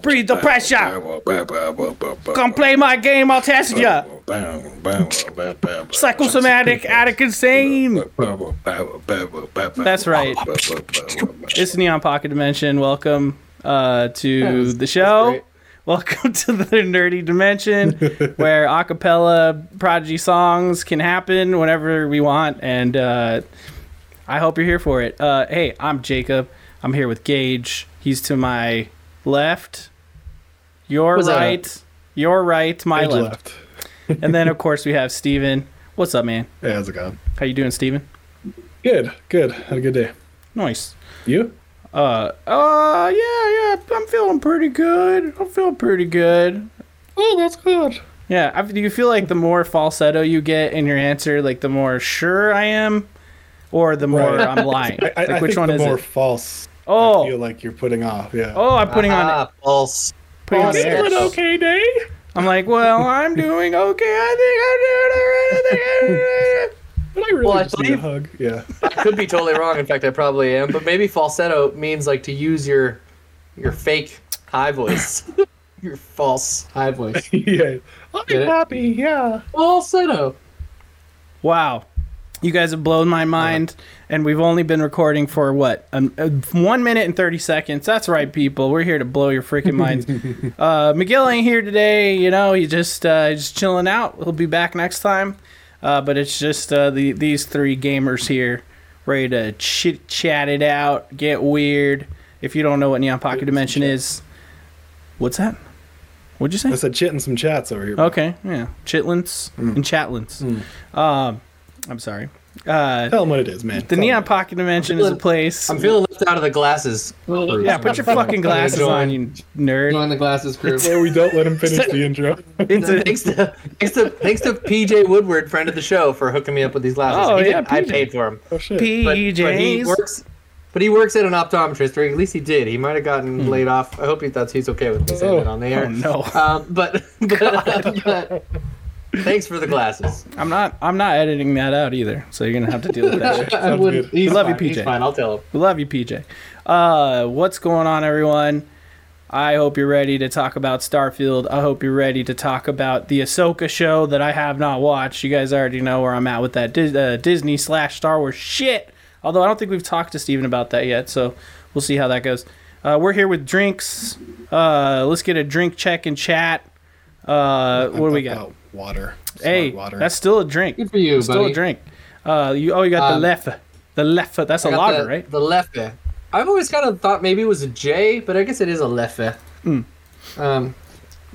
Breathe the pressure. Come play my game, I'll test ya. Psychosomatic, addict, insane. That's right. It's Neon Pocket Dimension. Welcome uh, to the show. great. Welcome to the nerdy dimension where a cappella prodigy songs can happen whenever we want. And uh, I hope you're here for it. Uh, hey, I'm Jacob. I'm here with Gage. He's to my left. Your What's up? right. Your right. My left. left. And then, of course, we have Steven. What's up, man? Hey, how's it going? How you doing, Steven? Good, good. Had a good day. Nice. You? Uh, uh, yeah, yeah. I'm feeling pretty good. I'm feeling pretty good. Oh, that's good. Yeah. I, do you feel like the more falsetto you get in your answer, like the more sure I am, or the more Right. I'm lying? I, I, like I which think one the is more it? false. I Oh, feel like you're putting off. Yeah. oh, I'm putting on Ah, false. putting on false. air. It's an okay day. I'm like, well, I'm doing okay. I think I'm doing alright. But I really Well, I just need a hug. Yeah. I could be totally wrong. In fact, I probably am. But maybe falsetto means like to use your your fake high voice, your false high voice. yeah. I'm happy. Yeah. Falsetto. Wow. You guys have blown my mind, and we've only been recording for what? Um, uh, one minute and 30 seconds. That's right, people. We're here to blow your freaking minds. uh, McGill ain't here today. You know, he's just, uh, just chilling out. He'll be back next time. Uh, but it's just uh, the, these three gamers here ready to chit chat it out, get weird. If you don't know what Neon Pocket Dimension is, what's that? What'd you say? I said chit and some chats over here. Okay, yeah, chitlins and chatlins. Um, I'm sorry. Uh, Tell them what it is, man. the Tell Neon 'em. Pocket Dimension is a place. I'm feeling left out of the glasses. yeah, put your fucking glasses on, you nerd. Join the glasses crew. Where we don't let him finish the intro. It's a, thanks to thanks to thanks to PJ Woodward, friend of the show, for hooking me up with these glasses. Oh, He yeah, didn't- I PJ. paid for them. Oh shit. But, but he PJs. works. But he works at an optometrist, or at least he did. He might have gotten laid off. I hope he thought he's okay with me saying Oh. that on the air. oh no, Um, but, but, but thanks for the glasses. I'm not. I'm not editing that out either. So you're gonna have to deal with that. shit. I wouldn't- good. He's We love you, fine, He's PJ. fine. I'll tell him. We love you, PJ. Uh, what's going on, everyone? I hope you're ready to talk about Starfield. I hope you're ready to talk about the Ahsoka show that I have not watched. You guys already know where I'm at with that Dis- uh, Disney slash Star Wars shit. Although I don't think we've talked to Steven about that yet, so we'll see how that goes. Uh, we're here with drinks. Uh, let's get a drink check and chat. Uh, what do we got? About Water. Smart Hey, water. that's still a drink. Good for you, Still buddy. a drink. Uh, you oh, you got the Um, left, the left. That's a I got lager, the, right? The leffe. I've always kind of thought maybe it was a J, but I guess it is a leffe. Um,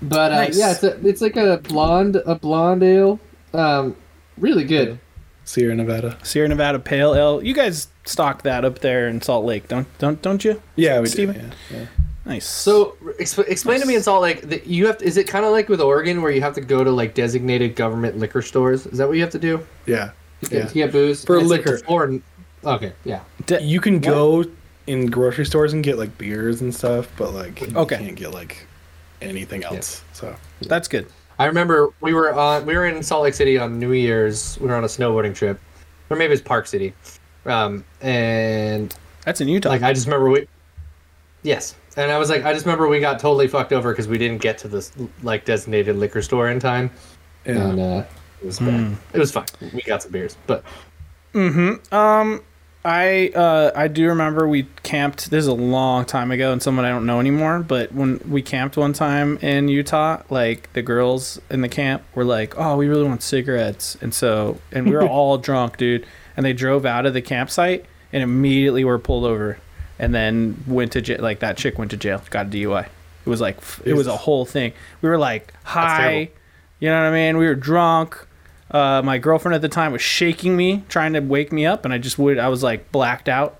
but uh, Nice. yeah, it's, a, it's like a blonde, a blonde ale. Um, really good. Sierra Nevada. Sierra Nevada Pale Ale. You guys stock that up there in Salt Lake, don't don't don't you? Yeah, we Steven? do. Yeah, yeah. Nice. So exp- explain to me in Salt Lake that you have. To, is it kind of like with Oregon where you have to go to like designated government liquor stores? Is that what you have to do Yeah. to get, Yeah. get booze For It's like liquor. the okay, yeah. D- You can go in grocery stores and get like beers and stuff, but like Okay. you can't get like anything else. So that's good. I remember we were on we were in Salt Lake City on New Year's. We were on a snowboarding trip, or maybe it's Park City, um, and That's in Utah. like I just remember we. Yes, and I was like, I just remember we got totally fucked over because we didn't get to this like designated liquor store in time, yeah. and uh, it was bad. It was fine. We got some beers, but Hmm. um, I uh I do remember we camped. This is a long time ago, and someone I don't know anymore. But when we camped one time in Utah, like the girls in the camp were like, "Oh, we really want cigarettes," and so and we were all drunk, dude. And they drove out of the campsite and immediately were pulled over, and then went to jail. Like that chick went to jail, got a DUI. It was like it was a whole thing. We were like high, you know what I mean? We were drunk. Uh, my girlfriend at the time was shaking me, trying to wake me up, and I just would. I was like blacked out.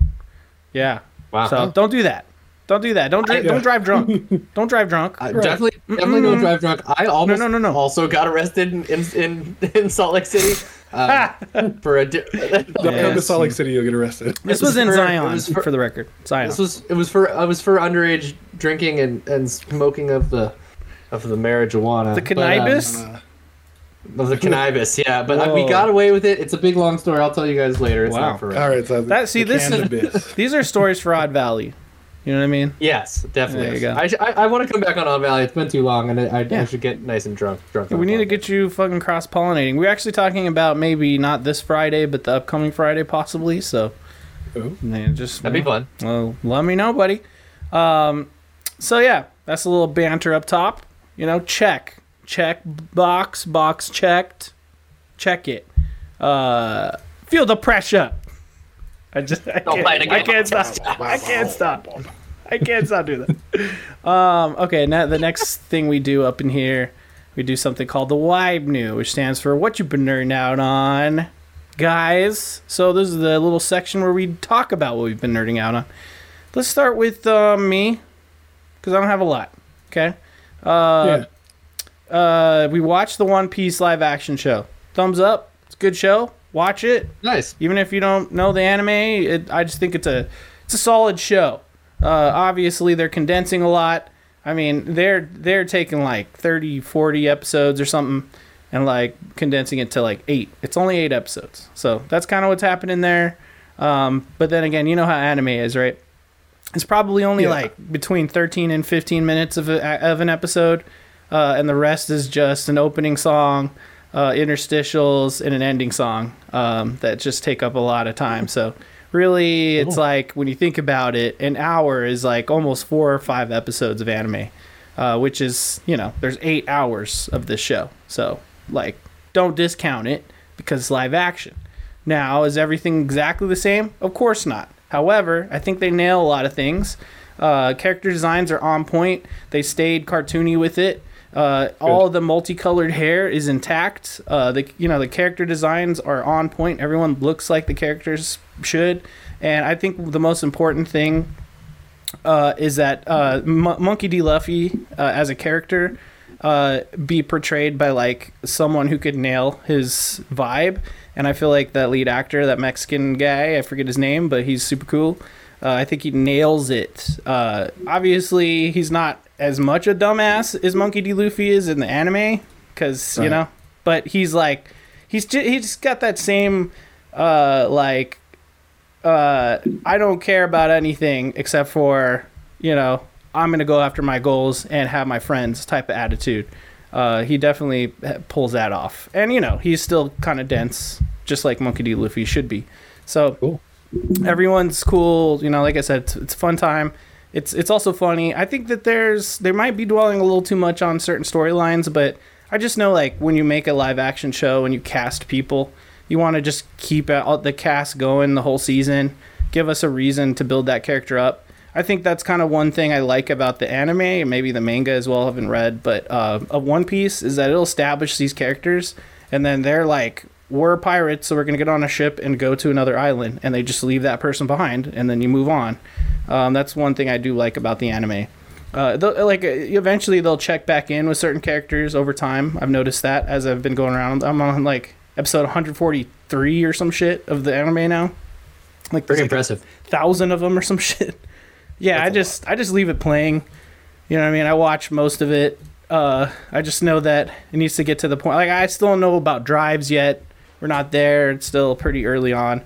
Yeah. wow. So don't do that. Don't do that. Don't dri- don't drive drunk. don't drive drunk. I definitely, definitely don't drive drunk. I almost no, no, no. also got arrested in in, in, in Salt Lake City um, for a. Di- Don't come to Salt Lake City, you'll get arrested. this was was in for- Zion, was for, for- the record. Zion. This was it was for I was for underage drinking and, and smoking of the of the marijuana. the But, um, cannabis. Uh, of the cannabis. Yeah, but uh, we got away with it. It's a big long story. I'll tell you guys later. It's Wow. not for All right, so That- see, the this is- These are stories for Odd Valley. You know what I mean? Yes, definitely. There you go. I, sh- I, I want to come back on Odd Valley. It's been too long, and I, I, Yeah. I should get nice and drunk. drunk We need to get you fucking cross pollinating. We're actually talking about maybe not this Friday, but the upcoming Friday possibly. So, Ooh. man, just That'd be fun. Well, let me know, buddy. Um, so yeah, that's a little banter up top. You know, check, check box, box checked, check it. Uh, feel the pressure. I just, I Don't can't, fight again. I can't stop. I can't stop. I can't stop doing that. Um, okay, now the next thing we do up in here, we do something called the WYBNOO, which stands for what you've been nerding out on, guys. So this is the little section where we talk about what we've been nerding out on. Let's start with uh, me, because I don't have a lot. Okay. Uh, yeah. uh, we watched the One Piece live action show. Thumbs up. It's a good show. Watch it. Nice. Even if you don't know the anime, it, I just think it's a it's a solid show. Uh, obviously, they're condensing a lot. I mean, they're they're taking like 30, 40 episodes or something, and like condensing it to like eight. It's only eight episodes, so that's kind of what's happening there. Um, but then again, you know how anime is, right? It's probably only Yeah. like between thirteen and fifteen minutes of a, of an episode, uh, and the rest is just an opening song, uh, interstitials, and an ending song um, that just take up a lot of time. So really, it's like when you think about it, an hour is like almost four or five episodes of anime, uh, which is you know there's eight hours of this show. So like, don't discount it because it's live action. Now, is everything exactly the same? Of course not. However, I think they nail a lot of things. Uh, character designs are on point. They stayed cartoony with it. Uh, all the multicolored hair is intact. Uh, the you know the character designs are on point. Everyone looks like the characters should, and I think the most important thing uh, is that uh, M- Monkey D. Luffy uh, as a character uh, be portrayed by like someone who could nail his vibe. And I feel like that lead actor, that Mexican guy, I forget his name, but he's super cool. Uh, I think he nails it. Uh, obviously, he's not as much a dumbass as Monkey D. Luffy is in the anime, because you Right. know. But he's like, he's just, he's got that same uh, like uh, I don't care about anything except for, you know, I'm going to go after my goals and have my friends type of attitude. Uh, he definitely pulls that off. And, you know, he's still kind of dense, just like Monkey D. Luffy should be. So Cool. everyone's cool. You know, like I said, it's, it's a fun time. It's it's also funny. I think that there's there might be dwelling a little too much on certain storylines, but I just know like when you make a live action show and you cast people, you want to just keep the cast going the whole season. Give us a reason to build that character up. I think that's kind of one thing I like about the anime and maybe the manga as well. I haven't read, but uh, of One Piece is that it'll establish these characters and then they're like, we're pirates, so we're gonna get on a ship and go to another island, and they just leave that person behind, and then you move on. Um, that's one thing I do like about the anime. Uh, like uh, eventually they'll check back in with certain characters over time. I've noticed that as I've been going around. I'm on like episode 143 or some shit of the anime now. Like Pretty like impressive. thousand of them or some shit. Yeah, I just I just leave it playing. You know what I mean? I watch most of it. Uh, I just know that it needs to get to the point. Like I still don't know about drives yet. We're not there. It's still pretty early on.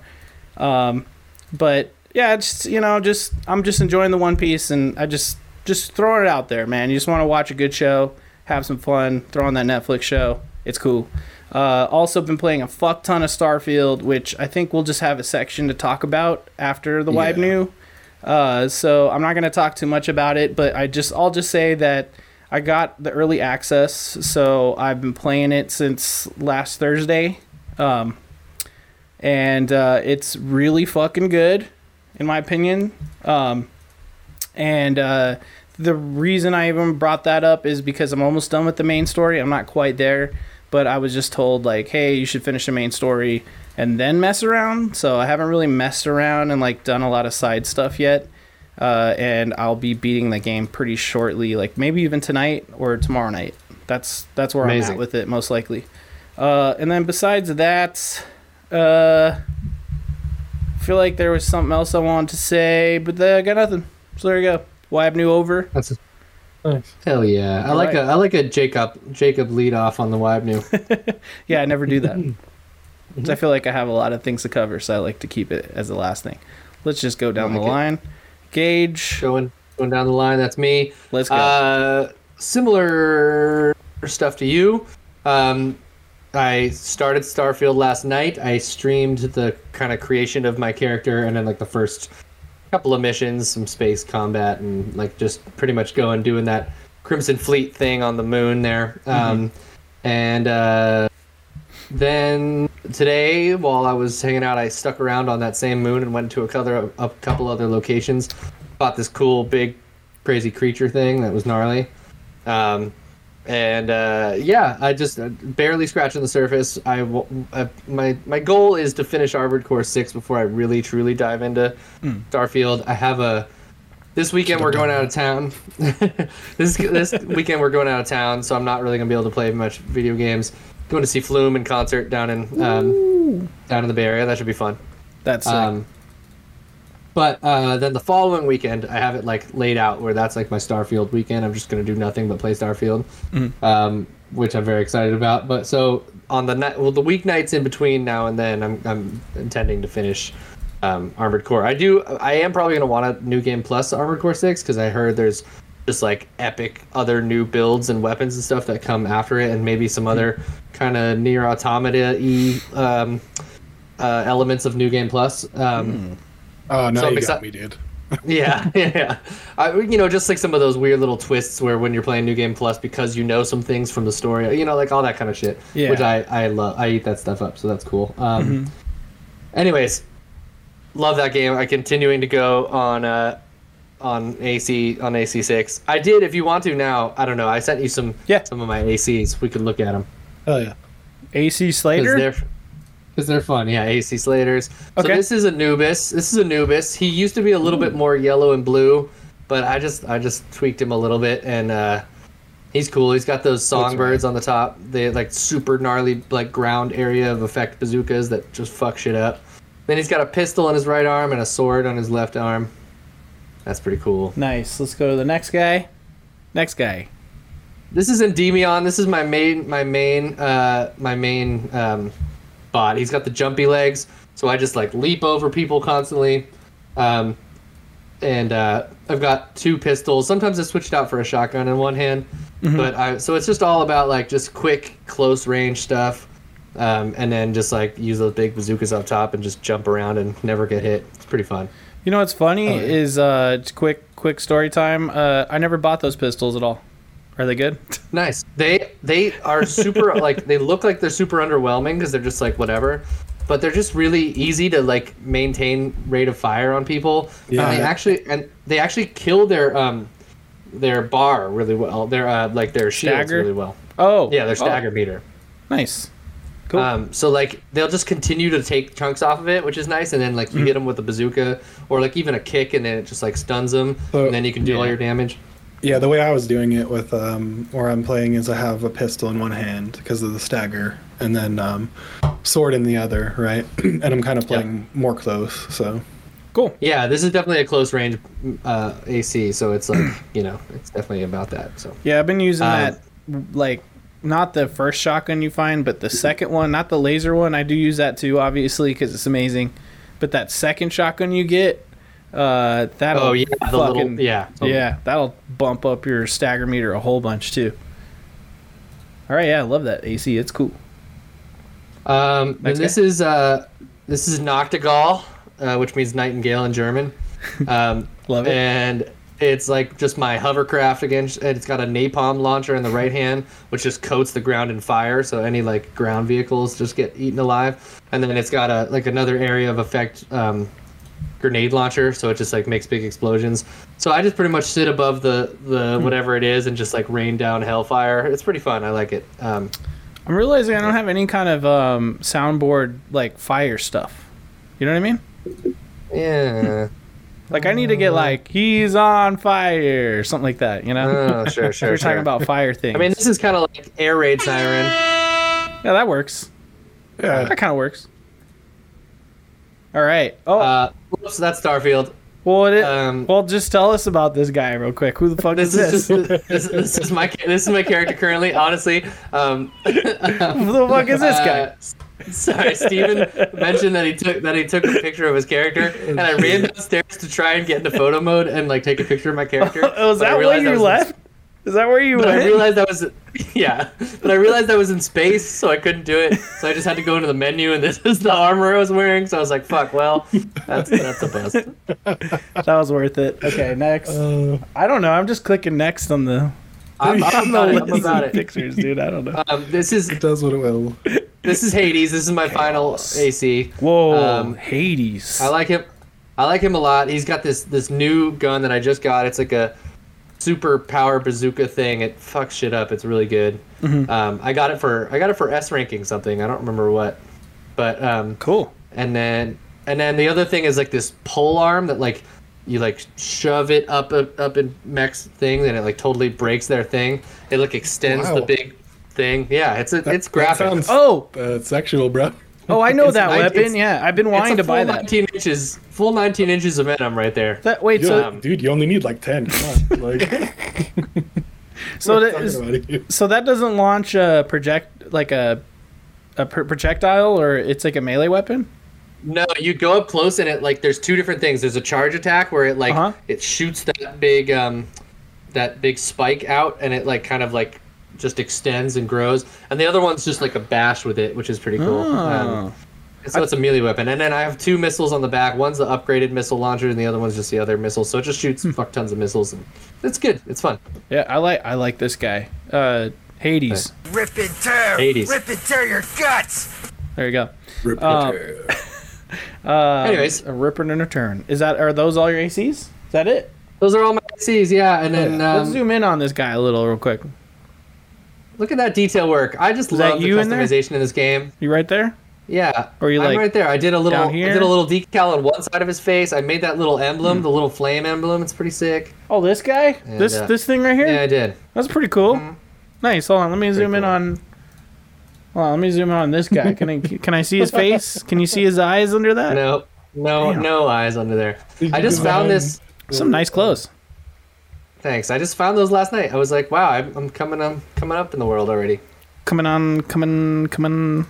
Um, but yeah, it's you know just I'm just enjoying the One Piece and I just just throwing it out there, man. You just want to watch a good show, have some fun, throw on that Netflix show. It's cool. Uh, also been playing a fuck ton of Starfield, which I think we'll just have a section to talk about after the Wibe Yeah. New. Uh, so I'm not going to talk too much about it, but I just I'll just say that I got the early access, so I've been playing it since last Thursday, um, and uh, it's really fucking good, in my opinion. Um, and uh, the reason I even brought that up is because I'm almost done with the main story. I'm not quite there, but I was just told like, hey, you should finish the main story and then mess around. So I haven't really messed around and like done a lot of side stuff yet. Uh, and I'll be beating the game pretty shortly, like maybe even tonight or tomorrow night. That's that's where I'm at with it most likely. Uh, and then besides that, uh, I feel like there was something else I wanted to say, but uh, I got nothing. So there you go. Why have new over? That's Nice. Hell yeah! I like right. a I like a Jacob Jacob lead off on the WYBNOO. Yeah, I never do that. 'Cause I feel like I have a lot of things to cover, so I like to keep it as the last thing. Let's just go down like the it. line. Gage. going going down the line. That's me. Let's go. Uh, similar stuff to you. Um, I started Starfield last night. I streamed the kind of creation of my character, and then like the first couple of missions, some space combat, and like just pretty much going doing that Crimson Fleet thing on the moon there. Um, and uh, then today, while I was hanging out, I stuck around on that same moon and went to a couple, a couple other locations. Bought this cool, big, crazy creature thing that was gnarly. Um, and uh, yeah, I just uh, barely scratching the surface. I, w- uh, my my goal is to finish Armored Core Six before I really truly dive into Starfield. I have a this weekend we're going out of town. this this weekend we're going out of town, so I'm not really gonna be able to play much video games. Going to see Flume in concert down in um, down in the Bay Area. That should be fun. That's. Um, but uh, then the following weekend, I have it like laid out where that's like my Starfield weekend. I'm just gonna do nothing but play Starfield, um, which I'm very excited about. But so on the night, well, the weeknights in between now and then, I'm I'm intending to finish um, Armored Core. I do. I am probably gonna want a new game plus Armored Core Six because I heard there's just like epic other new builds and weapons and stuff that come after it, and maybe some other kind of NieR: Automata y um, uh, elements of New Game Plus. Um, Oh, no, So I'm you exci- got me, dude. yeah, yeah. I, you know, just like some of those weird little twists where when you're playing New Game Plus because you know some things from the story, you know, like all that kind of shit. Yeah. Which I I love. I eat that stuff up, so that's cool. Um, Anyways, love that game. I continuing to go on uh on AC on AC six. I did. If you want to now, I don't know. I sent you some Yeah. some of my ACs. We could look at them. Oh yeah. AC Because Slater. They're, cause they're fun, yeah. AC Slaters. Okay. So this is Anubis. This is Anubis. He used to be a little bit more yellow and blue, but I just I just tweaked him a little bit, and uh, he's cool. He's got those songbirds on the top. They like super gnarly like ground area of effect bazookas that just fuck shit up. Then he's got a pistol on his right arm and a sword on his left arm. That's pretty cool. Nice. Let's go to the next guy. Next guy. This is Endymion. This is my main, my main, uh, my main um, He's got the jumpy legs, so I just like leap over people constantly. Um, and uh, I've got two pistols. Sometimes I switched out for a shotgun in one hand, but I so it's just all about like just quick, close range stuff, um, and then just like use those big bazookas up top and just jump around and never get hit. It's pretty fun. You know what's funny Oh, yeah. is uh, quick quick story time. Uh, I never bought those pistols at all. Are they good? Nice. They they are super like they look like they're super underwhelming because they're just like whatever, but they're just really easy to like maintain rate of fire on people. Yeah. And they actually and they actually kill their um their bar really well. Their uh like their shields Stagger? really well. Oh, Yeah, their oh, stagger meter. nice. Cool. Um, so like they'll just continue to take chunks off of it, which is nice, and then like you Mm-hmm. hit them with a bazooka or like even a kick, and then it just like stuns them, So- and then you can do all your damage. Yeah, the way I was doing it with um, where I'm playing is I have a pistol in one hand because of the stagger, and then um, sword in the other, right? and I'm kind of playing more close, so cool. Yeah, this is definitely a close range uh, AC, so it's like you know it's definitely about that. So Yeah, I've been using Um, that like not the first shotgun you find, but the second one, not the laser one. I do use that too, obviously, because it's amazing. But that second shotgun you get, uh, that'll oh yeah, the fucking little yeah yeah, that'll bump up your stagger meter a whole bunch too. All right, yeah, I love that AC. It's cool. Um, Next this guy. is uh, this is Nachtigall, uh, which means nightingale in German. Um, Love it. And it's like just my hovercraft against. and It's got a napalm launcher in the right hand, which just coats the ground in fire, so any like ground vehicles just get eaten alive. And then it's got a like another area of effect. Um, grenade launcher so it just like makes big explosions so i just pretty much sit above the the whatever it is and just like rain down hellfire it's pretty fun i like it um I'm realizing I don't have any kind of um, soundboard like fire stuff. You know what I mean? yeah Like I need to get like he's on fire or something like that. You know? Oh, sure, sure. We're sure. talking about fire things. I mean, this is kind of like air raid siren. yeah, that works. yeah. That kind of works. All right. Oh, Uh, whoops, that's Starfield. Well, it, Um, well, just tell us about this guy real quick. Who the fuck this is is this? just this, this is my this is my character currently. Honestly, um, Who the fuck is this guy? Uh, sorry, Steven mentioned that he took that he took a picture of his character, and I ran downstairs to try and get into photo mode and like take a picture of my character. Oh, is that I you left? Is that where you But I realized I was, yeah. But I realized I was in space, so I couldn't do it. So I just had to go into the menu, and this is the armor I was wearing. So I was like, "Fuck, well, that's that's a bust." That was worth it. Okay, next. Uh, I don't know. I'm just clicking next on the, I'm, I'm about it. I'm about it. pictures, dude. I don't know. Um, this is it does what it will. this is Hades. This is my final AC. Whoa, um, Hades. I like him. I like him a lot. He's got this this new gun that I just got. It's like a super power bazooka thing. It fucks shit up. It's really good. Mm-hmm. Um, I got it for I got it for S ranking something. I don't remember what, but um, cool. and then and then the other thing is like this pole arm that like you like shove it up up, up in mech's thing and it like totally breaks their thing. It like extends the big thing. Yeah, it's a, it's That graphic. sounds Oh, uh, sexual, bro. Oh, I know that nine- weapon. Yeah, I've been It's wanting a to buy full that. 19 inches, full 19 inches of venom right there. That wait, You so don't- dude, you only need like ten. Come on, like. so what that am I is, talking about here? so that doesn't launch a project like a a projectile or it's like a melee weapon. No, you go up close and it like there's two different things. There's a charge attack where it like Uh-huh. it shoots that big um that big spike out and it like kind of like just extends and grows. And the other one's just like a bash with it, which is pretty cool. Oh. Um, so it's a melee weapon. And then I have two missiles on the back. One's the upgraded missile launcher and the other one's just the other missile. So it just Hmm. shoots fuck tons of missiles and it's good. It's fun. Yeah, I like I like this guy. Uh, Hades. Rip and tear. Hades. Rip and tear your guts. There you go. Rip Um, Peter. Uh, Anyways. a ripper and a turn. Is that are those all your ACs? Is that it? Those are all my C's, yeah. And then Let's um, zoom in on this guy a little real quick. Look at that detail work. I just Is love the you in there? customization in this game. You right there? Yeah. Or you I'm like right there. I did a little down I did a little decal on one side of his face. I made that little Hmm. emblem, the little flame emblem. It's pretty sick. Oh, this guy? And, this uh, this thing right here? Yeah, I did. That's pretty cool. Mhm. Nice. Hold on. Let me zoom in on. Hold on. Let me zoom in on this guy. Can I can I see his face? Can you see his eyes under that? No, no, Damn. no eyes under there. I just found this. Some nice clothes. Thanks. I just found those last night. I was like, wow, I'm, I'm coming, I'm coming up in the world already. Coming on. Coming. Coming.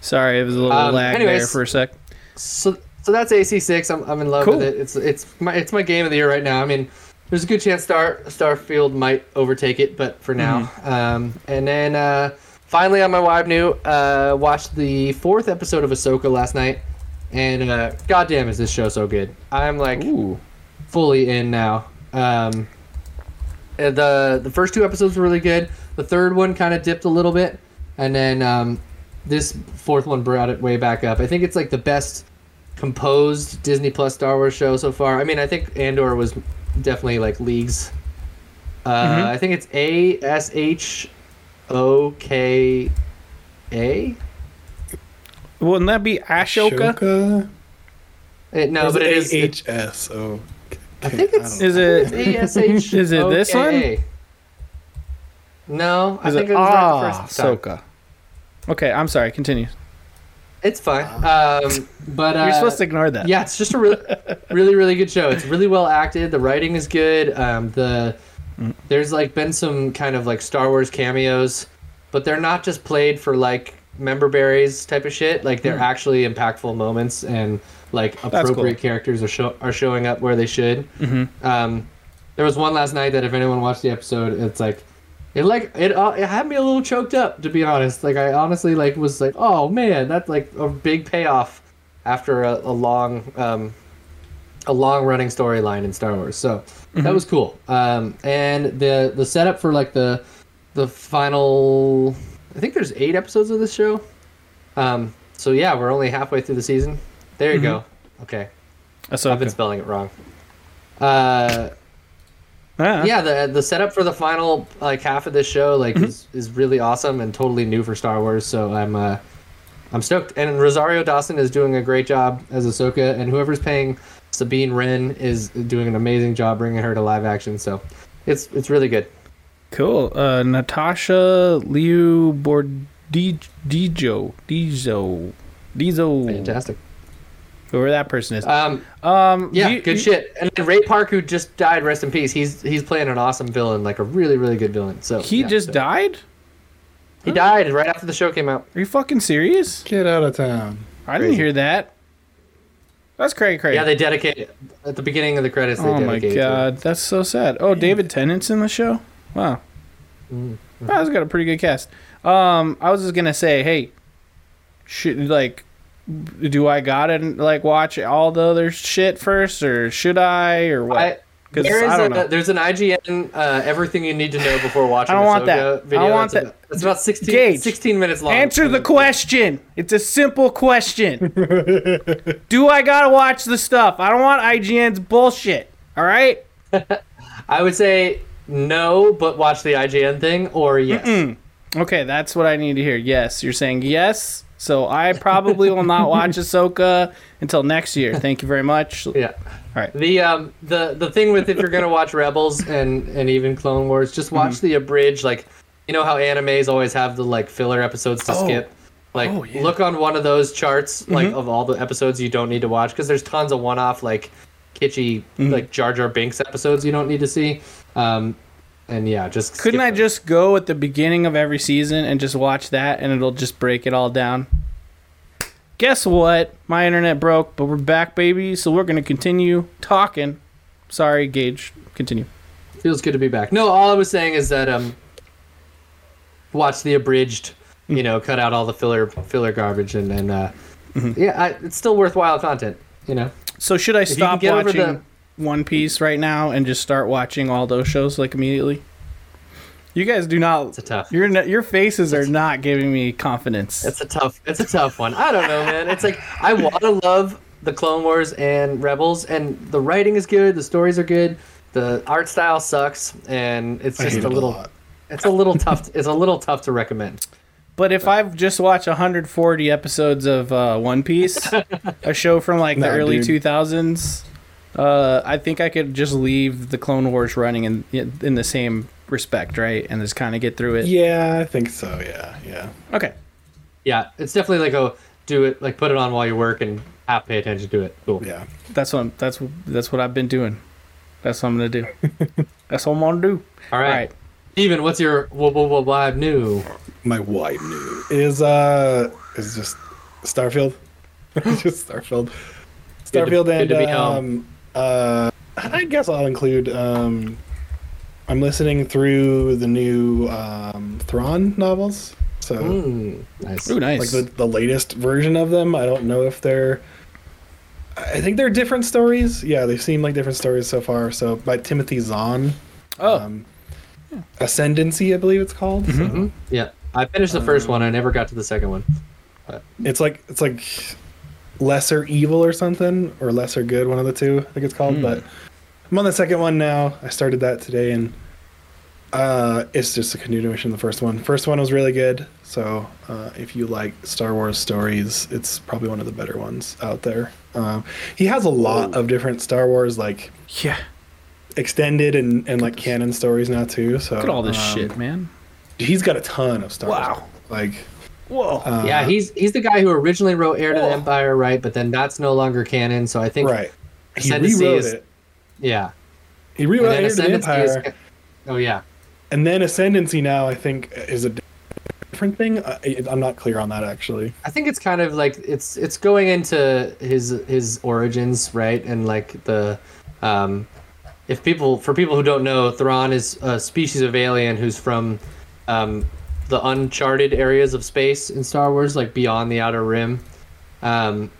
Sorry, it was a little Um, lag there for a sec. So, so that's AC6. I'm, I'm in love Cool. with it. It's, it's my, it's my game of the year right now. I mean, there's a good chance Star, Starfield might overtake it, but for now. Mm-hmm. Um, and then uh, finally on my WYBNOO, uh, watched the fourth episode of Ahsoka last night, and uh, goddamn, is this show so good? I'm like Ooh. fully in now. Um, the the first two episodes were really good. The third one kind of dipped a little bit, and then um, this fourth one brought it way back up. I think it's like the best composed Disney Plus Star Wars show so far. I mean, I think Andor was definitely like leagues. Uh, Mhm. I think it's A S H O K A. Wouldn't that be Ashoka? Shoka? It- No, but it is. it- HS. Oh, I think it's- Is it? A S H. Is it this one? O K A. No, I think it it was right the Ah first time. Soka? Okay, I'm sorry. Continue. It's fine. Um, but uh, You're supposed to ignore that. Yeah, it's just a really, really, really good show. It's really well acted. The writing is good. Um, the Mm. there's like been some kind of like Star Wars cameos, but they're not just played for like member berries type of shit. Like they're actually impactful moments and like cool. appropriate characters are show- are showing up where they should. Mm-hmm. Um, there was one last night that if anyone watched the episode, it's like it like it uh, it had me a little choked up to be honest. Like I honestly like was like, oh man, that's like a big payoff after a, a long um, a long running storyline in Star Wars. So that was cool. Um, and the the setup for like the the final, I think there's eight episodes of this show. Um, so yeah, we're only halfway through the season. There you go. Okay, Ahsoka. I've been spelling it wrong. Uh, Ah. yeah the the setup for the final like half of this show like Mm-hmm. is, is really awesome and totally new for Star Wars so I'm uh I'm stoked and Rosario Dawson is doing a great job as Ahsoka and whoever's paying Sabine Wren is doing an amazing job bringing her to live action so it's it's really good Cool. Uh, Natasha Liu Bordijo. Dijo. Dizo. fantastic whoever that person is. Um, Um, yeah, you- good you- shit. And then Ray Park, who just died, rest in peace. He's he's playing an awesome villain, like a really really good villain. So He yeah, just so- died. He died right after the show came out. Are you fucking serious? Get out of town. I didn't hear that. That's crazy, crazy. Yeah, they dedicate at the beginning of the credits. They oh my dedicate it. god, that's so sad. Oh, David Tennant's in the show. Wow. Mm. Wow, it's got a pretty good cast. Um, I was just gonna say, hey, should like, do I gotta like watch all the other shit first, or should I, or what? Because there's I don't know. there's an IGN uh, everything you need to know before watching. I don't want Ahsoka that. I don't want it's that. About, it's about 16, Gage, 16 minutes long. Answer the question. It's a simple question. do I gotta watch the stuff? I don't want IGN's bullshit. All right. I would say no, but watch the IGN thing, or yes. Okay, that's what I need to hear. Yes, you're saying yes. So I probably will not watch Ahsoka until next year. Thank you very much. Yeah. All right. The um the the thing with if you're gonna watch Rebels and and even Clone Wars, just watch Mm-hmm. the abridged. Like you know how animes always have the like filler episodes to Oh. skip. Like Oh, yeah. look on one of those charts like Mhm. of all the episodes you don't need to watch because there's tons of one-off like kitschy Mm-hmm. like Jar Jar Binks episodes you don't need to see. Um, and yeah, just Couldn't I just go at the beginning of every season and just watch that and it'll just break it all down? Guess what? My internet broke, but we're back, baby. So we're going to continue talking. Sorry, Gage. Continue. feels good to be back. No, all I was saying is that um, watch the abridged. You know, cut out all the filler filler garbage, and then uh, Mm-hmm. yeah, I, it's still worthwhile content. You know, So should I stop watching the- One Piece right now and just start watching all those shows like immediately? You guys do not. it's a tough. Your your faces are not giving me confidence. It's a tough. It's a tough one. I don't know, man. It's like I want to love the Clone Wars and Rebels, and the writing is good, the stories are good, the art style sucks, and it's just a little. lot. It's a little tough. It's a little tough to recommend. But if I've just watched 140 episodes of uh, One Piece, a show from like the Nah, early dude. 2000s, uh, I think I could just leave the Clone Wars running in in the same respect, right? And just kind of get through it. Yeah, I think so. Yeah, yeah. Okay. Yeah, it's definitely like a do it like put it on while you work and have pay attention to it. Cool. Yeah. That's what I'm, that's that's what I've been doing. That's what I'm gonna do. that's what I'm gonna do. All All right. right. Steven, what's your what what what vibe new? My wife new is uh is just Starfield. just Starfield. Good to- Starfield good and to be um uh I guess I'll include um I'm listening through the new um Thrawn novels. So Mm, nice. Ooh, nice. like the, the latest version of them. I don't know if they're. I think they're different stories. Yeah, they seem like different stories so far. So by Timothy Zahn, oh, um, Ascendancy, I believe it's called. So Mhm. Yeah, I finished the first one. I never got to the second one. it's like it's like lesser evil or something, or lesser good, one of the two. I think it's called. Hmm. But I'm on the second one now. I started that today, and uh, it's just a continuation of the first one. First one was really good. So uh, if you like Star Wars stories, it's probably one of the better ones out there. Um, he has a lot of different Star Wars like yeah. extended and, and like canon stories now too. So Look at all this um, shit, man. He's got a ton of Star Wow. Wars. Like Whoa. uh, yeah, he's he's the guy who originally wrote Heir to the Oh. Empire, right? But then that's no longer canon. So I think right. He Ascendancy rewrote is- it. yeah. He rewrote then Heir to the Ascendancy is- Empire. oh yeah. And then Ascendancy now, I think, is a different thing. I, I'm not clear on that actually. I think it's kind of like it's it's going into his his origins, right? And like the um if people for people who don't know, Thrawn is a species of alien who's from um the uncharted areas of space in Star Wars, like beyond the outer rim. Um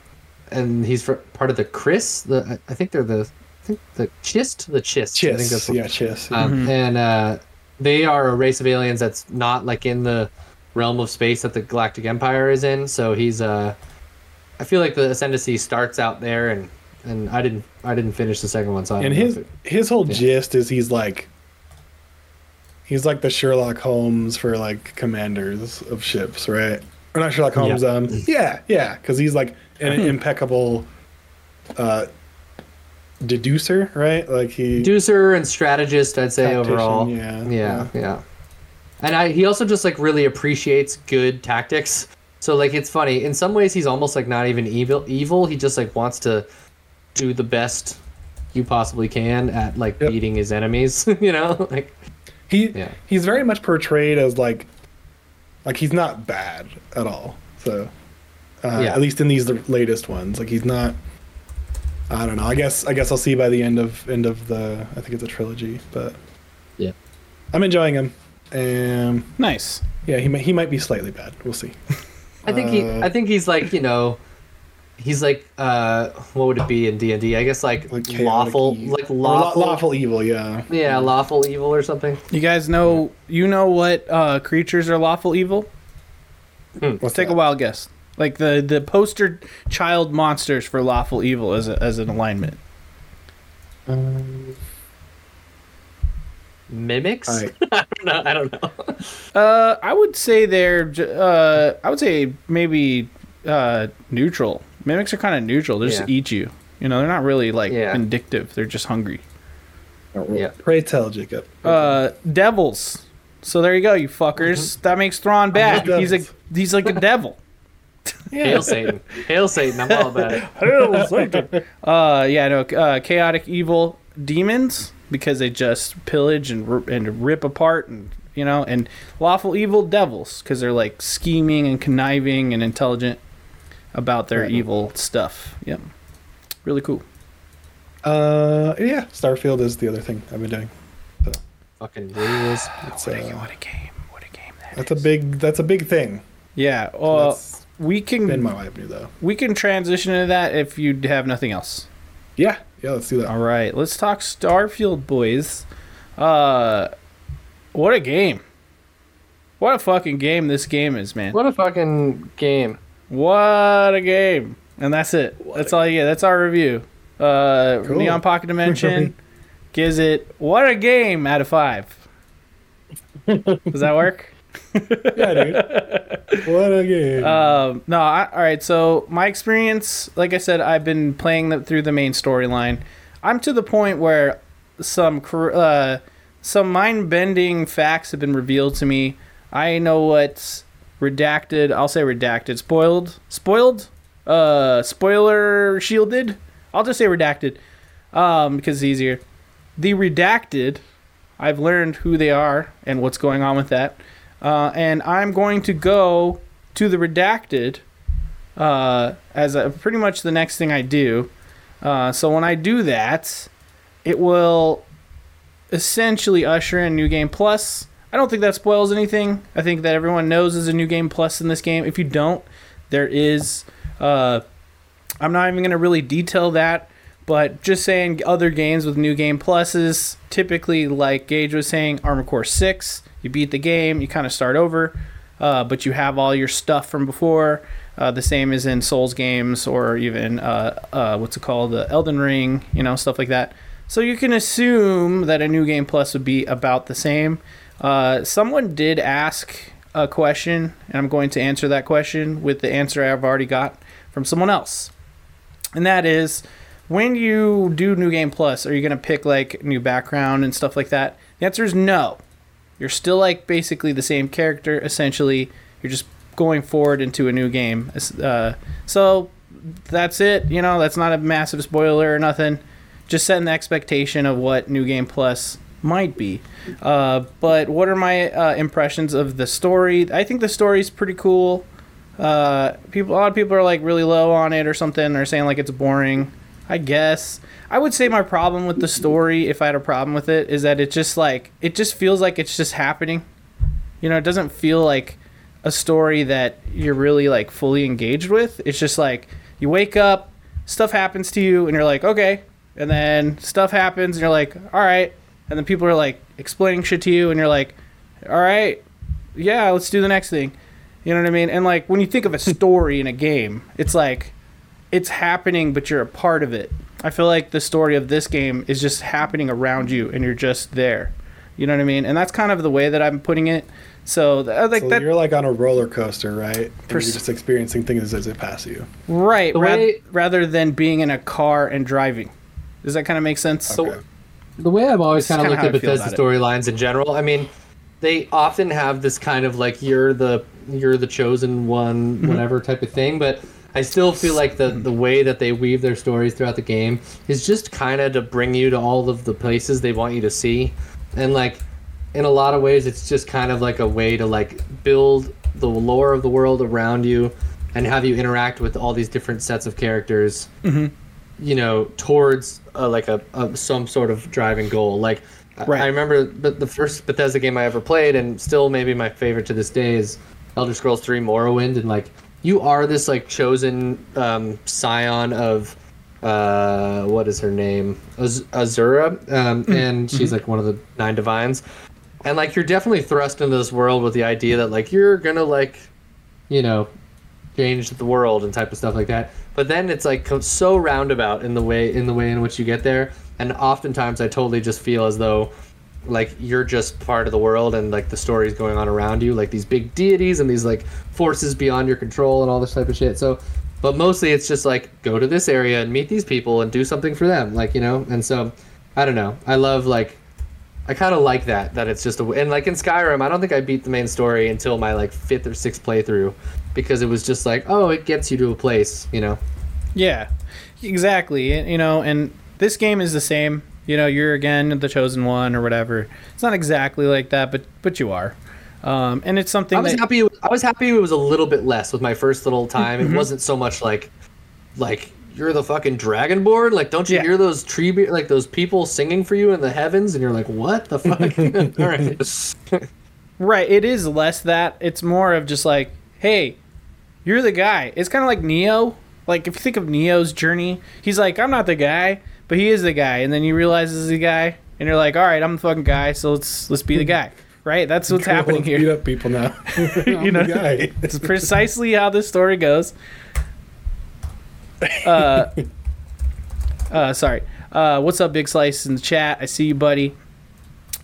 and he's fr- part of the Chris, the I- I think they're the I think the Chist, the Chist. I think Chiss, that's what- yeah, Chiss. um, and uh, they are a race of aliens that's not like in the realm of space that the Galactic Empire is in. So he's uh, I feel like the Ascendancy starts out there, and and I didn't I didn't finish the second one, so I and don't know his it- his whole yeah. gist is he's like he's like the Sherlock Holmes for like commanders of ships, right? Or not Sherlock Holmes. Yeah. Um, yeah, yeah, because he's like an impeccable uh, deducer, right? Like he deducer and strategist, I'd say overall. yeah, yeah, yeah. And I, he also just like really appreciates good tactics. So like it's funny. In some ways, he's almost like not even evil. Evil. He just like wants to do the best you possibly can at like Yep. beating his enemies. you know, like He Yeah. he's very much portrayed as like like he's not bad at all. So uh, Yeah. at least in these the latest ones, like he's not. I don't know. I guess I guess I'll see by the end of end of the. I think it's a trilogy, but yeah. I'm enjoying him. And Nice. yeah, he might he might be slightly bad. We'll see. I think he. Uh, I think he's like you know. He's like, uh, what would it be in d&d I guess like, Like lawful, evil. like Or law- lawful, lawful evil. Yeah. yeah, lawful evil or something. You guys know you know what uh, creatures are lawful evil? What's Let's take a wild guess. Like the the poster child monsters for lawful evil as a, as an alignment. Um, Mimics? Alright. I don't know. I don't know. Uh, I would say they're. Uh, I would say maybe uh, neutral. Mimics are kind of neutral. They just Yeah. eat you. You know, they're not really like Yeah. vindictive. They're just hungry. Yeah. Pray tell, Jacob. Uh, devils. So there you go, you fuckers. That makes Thrawn bad. He's a he's like a devil. Hail Satan. Hail Satan. I'm all about it. Hail Satan! Uh, yeah, no, uh, chaotic evil demons because they just pillage and rip, and rip apart, and you know, and lawful evil devils because they're like scheming and conniving and intelligent about their Right. evil stuff. Yep, really cool. Uh, yeah, Starfield is the other thing I've been doing. Fucking rules. It's, What a, uh, what a game! What a game that that's a big that's a big thing. Yeah, well, That's we been can my wife knew though. we can transition into that if you have nothing else. Yeah, yeah, let's do that. All right, let's talk Starfield, boys. Uh, what a game! What a fucking game this game is, man. What a fucking game. What a game! And that's it. that's all you get. That's our review. Uh, Cool. Neon Pocket Dimension gives it what a game out of five. Does that work? Yeah, dude. what a game. Um, no, I, all right. So my experience, like I said, I've been playing the, through the main storyline. I'm to the point where some uh, some mind bending facts have been revealed to me. I know what's redacted. I'll say redacted. Spoiled. Spoiled. Uh, spoiler shielded. I'll just say redacted. Um, because it's easier. The redacted. I've learned who they are and what's going on with that. Uh, and I'm going to go to the redacted uh, as a, pretty much the next thing I do. Uh, so when I do that, it will essentially usher in New Game Plus. I don't think that spoils anything. I think that everyone knows there's a New Game Plus in this game. If you don't, there is. Uh, I'm not even going to really detail that, but just saying other games with New Game Pluses, typically, like Gage was saying, Armored Core 6, you beat the game, you kind of start over, uh, but you have all your stuff from before. Uh, the same as in Souls games or even, uh, uh, what's it called, the Elden Ring, you know, stuff like that. So you can assume that a New Game Plus would be about the same. Uh, someone did ask a question, and I'm going to answer that question with the answer I've already got from someone else. And that is when you do new game plus are you going to pick like new background and stuff like that? The answer is no. You're still like basically the same character essentially. You're just going forward into a new game. Uh, so that's it you know? That's not a massive spoiler or nothing. Just setting the expectation of what new game plus might be uh, but what are my uh, impressions of the story i think the story's pretty cool uh, people, a lot of people are like really low on it or something. They're saying like it's boring. I guess I would say my problem with the story, if I had a problem with it, is that it just like it just feels like it's just happening. You know, it doesn't feel like a story that you're really like fully engaged with. It's just like you wake up, stuff happens to you, and you're like, okay, and then stuff happens, and you're like, all right, and then people are like explaining shit to you, and you're like, all right, yeah, let's do the next thing. You know what I mean? And like when you think of a story in a game, it's like it's happening, but you're a part of it. I feel like the story of this game is just happening around you, and you're just there. You know what I mean? And that's kind of the way that I'm putting it. So th- uh, I think so that you're like on a roller coaster, right? And you're just experiencing things as they pass you. right The rath- way- rather than being in a car and driving. Does that kind of make sense? So- Okay. The way I've always kind of looked at how I feel Bethesda storylines in general, I mean, they often have this kind of like you're the you're the chosen one, Mm-hmm. whatever type of thing. But I still feel like the the way that they weave their stories throughout the game is just kind of to bring you to all of the places they want you to see, and like in a lot of ways, it's just kind of like a way to like build the lore of the world around you and have you interact with all these different sets of characters you know towards uh, like a, a some sort of driving goal. Like I- Right. i remember but the first bethesda game i ever played and still maybe my favorite to this day is elder scrolls 3 morrowind and like you are this like chosen um, scion of uh what is her name? Az- azura? Um, and she's like one of the nine divines. And like you're definitely thrust into this world with the idea that like you're gonna like you know change the world and type of stuff like that but then it's like so roundabout in the way in the way in which you get there and oftentimes i totally just feel as though like you're just part of the world and like the stories going on around you like these big deities and these like forces beyond your control and all this type of shit. So but mostly it's just like go to this area and meet these people and do something for them like you know? And so i don't know. I love like I kind of like that that it's just a and like in Skyrim, I don't think I beat the main story until my like fifth or sixth playthrough, because it was just like, oh, it gets you to a place, you know. Yeah, exactly. You know, and this game is the same. You know, you're again the chosen one or whatever. It's not exactly like that, but but you are. Um, and it's something I was that happy. I was happy it was a little bit less with my first little time. Mm-hmm. It wasn't so much like, like you're the fucking dragonborn. Like, don't you Yeah. hear those tree be- like those people singing for you in the heavens? And you're like, what the fuck? All right. right. It is less that. It's more of just like, hey, you're the guy. It's kind of like Neo. Like if you think of Neo's journey, he's like, I'm not the guy, but he is the guy, and then you realize he's the guy, and you're like, all right, I'm the fucking guy, so let's let's be the guy. Right. That's what's happening here. Beat up people now. You know. It's precisely how this story goes. Uh, uh, sorry. Uh, what's up, Big Slice in the chat? I see you, buddy.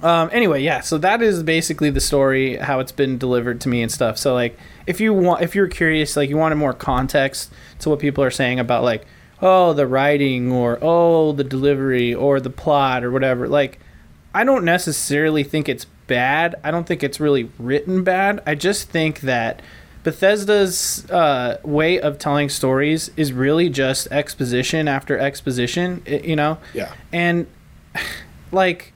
Um, anyway, yeah. So that is basically the story, how it's been delivered to me and stuff. So like, if you want, if you're curious, like you wanted more context to what people are saying about like, oh, the writing or oh, the delivery or the plot or whatever. Like, I don't necessarily think it's bad. I don't think it's really written bad. I just think that Bethesda's uh, way of telling stories is really just exposition after exposition, you know? Yeah. And like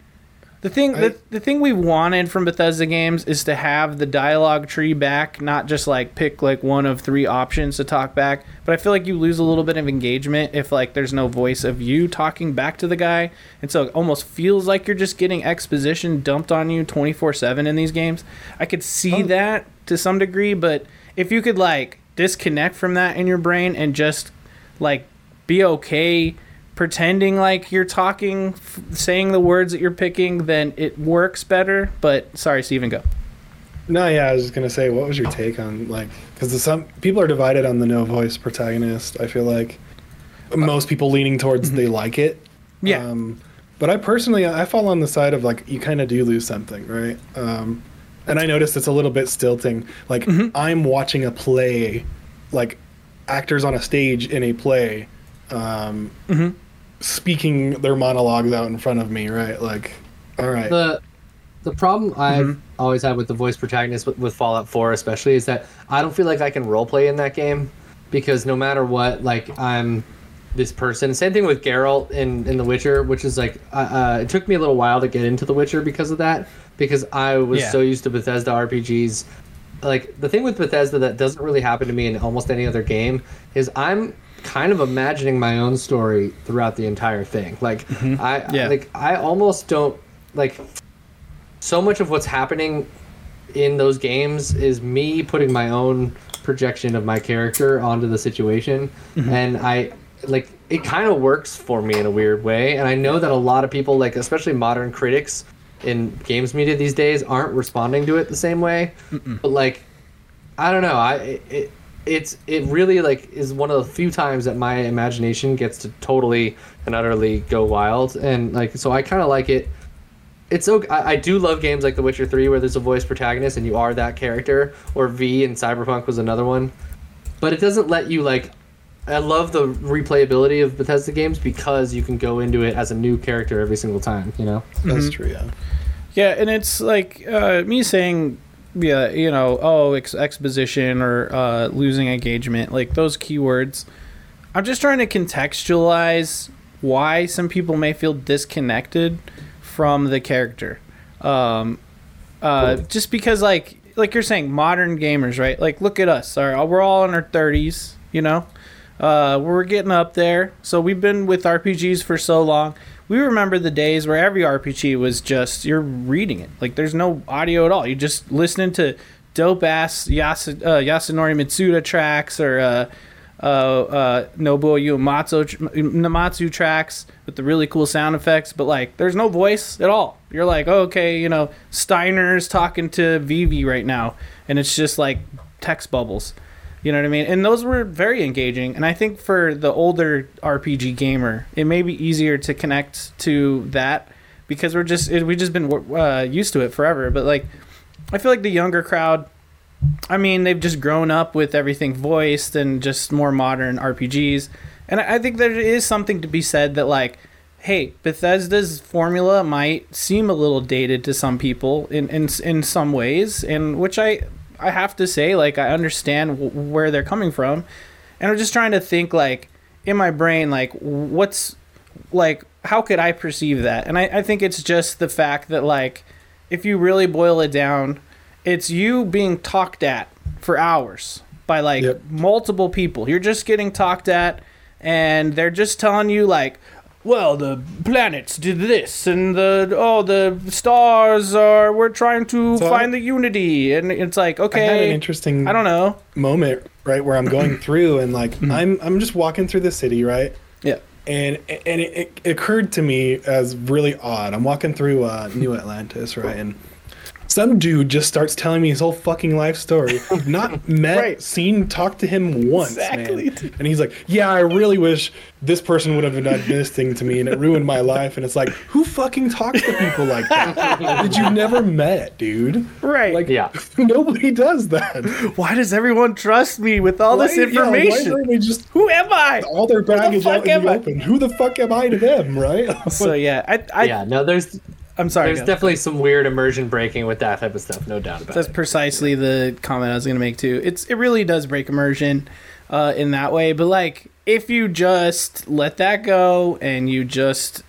the thing I- the, the thing we wanted from Bethesda games is to have the dialogue tree back, not just like pick like one of three options to talk back. But I feel like you lose a little bit of engagement if like there's no voice of you talking back to the guy. And so it almost feels like you're just getting exposition dumped on you 24/7 in these games. I could see Oh. that to some degree, but if you could like disconnect from that in your brain and just like be okay pretending like you're talking f- saying the words that you're picking then it works better but sorry steven go No, yeah, I was just gonna say, what was your take on like, because some people are divided on the no voice protagonist. I feel like most people leaning towards they like it. yeah Um, but I personally, I fall on the side of like you kind of do lose something, right? Um, and I noticed it's a little bit stilting. Like Mm-hmm. I'm watching a play, like actors on a stage in a play, um, Mm-hmm. Speaking their monologues out in front of me, right? Like, all right, the the problem I've always had with the voice protagonist with, with Fallout 4 especially is that I don't feel like I can roleplay in that game because no matter what, like I'm this person. Same thing with Geralt in in The Witcher, which is like uh, uh, it took me a little while to get into The Witcher because of that because I was Yeah. so used to Bethesda RPGs. Like the thing with Bethesda that doesn't really happen to me in almost any other game is I'm kind of imagining my own story throughout the entire thing. Like mm-hmm. I Yeah. like I almost don't like so much of what's happening in those games is me putting my own projection of my character onto the situation. Mm-hmm. And i like it kind of works for me in a weird way. And i know that a lot of people like especially modern critics in games media these days aren't responding to it the same way. But like i don't know. I it, it's it really like is one of the few times that my imagination gets to totally and utterly go wild and like so i kind of like it it's okay. I, I do love games like The Witcher Three where there's a voice protagonist and you are that character, or V in Cyberpunk was another one. But it doesn't let you like. I love the replayability of Bethesda games because you can go into it as a new character every single time. You know. that's true. Yeah, yeah and it's like uh, me saying yeah, you know, oh, ex- exposition or uh, losing engagement, like those keywords. I'm just trying to contextualize why some people may feel disconnected from the character. Um, uh, just because, like, like you're saying, modern gamers, right? Like, look at us. All right, we're all in our 30s, you know. Uh, we're getting up there. So we've been with RPGs for so long. We remember the days where every RPG was just you're reading it. Like there's no audio at all. You're just listening to dope ass Yas- uh, Yasunori Mitsuda tracks or uh, uh, uh, Nobuo Uematsu, tr- Namatsu tracks with the really cool sound effects. But like there's no voice at all. You're like, oh, okay, you know, Steiner's talking to Vivi right now, and it's just like text bubbles. You know what I mean? And those were very engaging. And I think for the older RPG gamer, it may be easier to connect to that because we're just we've just been uh, used to it forever. But like, I feel like the younger crowd, I mean, they've just grown up with everything voiced and just more modern RPGs. And I I think there is something to be said that like, hey, Bethesda's formula might seem a little dated to some people in in in some ways, and which I I have to say, like, I understand w- where they're coming from, and I'm just trying to think, like, in my brain, like, what's, like, how could I perceive that? And I, I think it's just the fact that, like, if you really boil it down, it's you being talked at for hours by, like, Yep. multiple people. You're just getting talked at, and they're just telling you, like, well, the planets did this, and the oh, the stars are. We're trying to So I- find the unity, and it's like okay. I had an interesting I don't know. moment right where I'm going through and like I'm I'm just walking through the city right Yeah, and and it, it occurred to me as really odd. I'm walking through uh, New Atlantis, right, and some dude just starts telling me his whole fucking life story. I've Not met, Right. seen, talked to him once, Exactly. man. And he's like, "Yeah, I really wish this person would have done this thing to me, and it ruined my life." And it's like, who fucking talks to people like that? Did you never met, dude? right. Like, Yeah. nobody does that. why does everyone trust me with all this Why- yeah, why information? don't just Who am I? all their baggage fuck out in the open? Who the fuck am I to them, right? So yeah, I, I yeah, no, there's I'm sorry. there's guys. definitely some weird immersion breaking with that type of stuff, no doubt about That's it. precisely the comment I was going to make too. It's it really does break immersion uh, in that way, but like if you just let that go and you just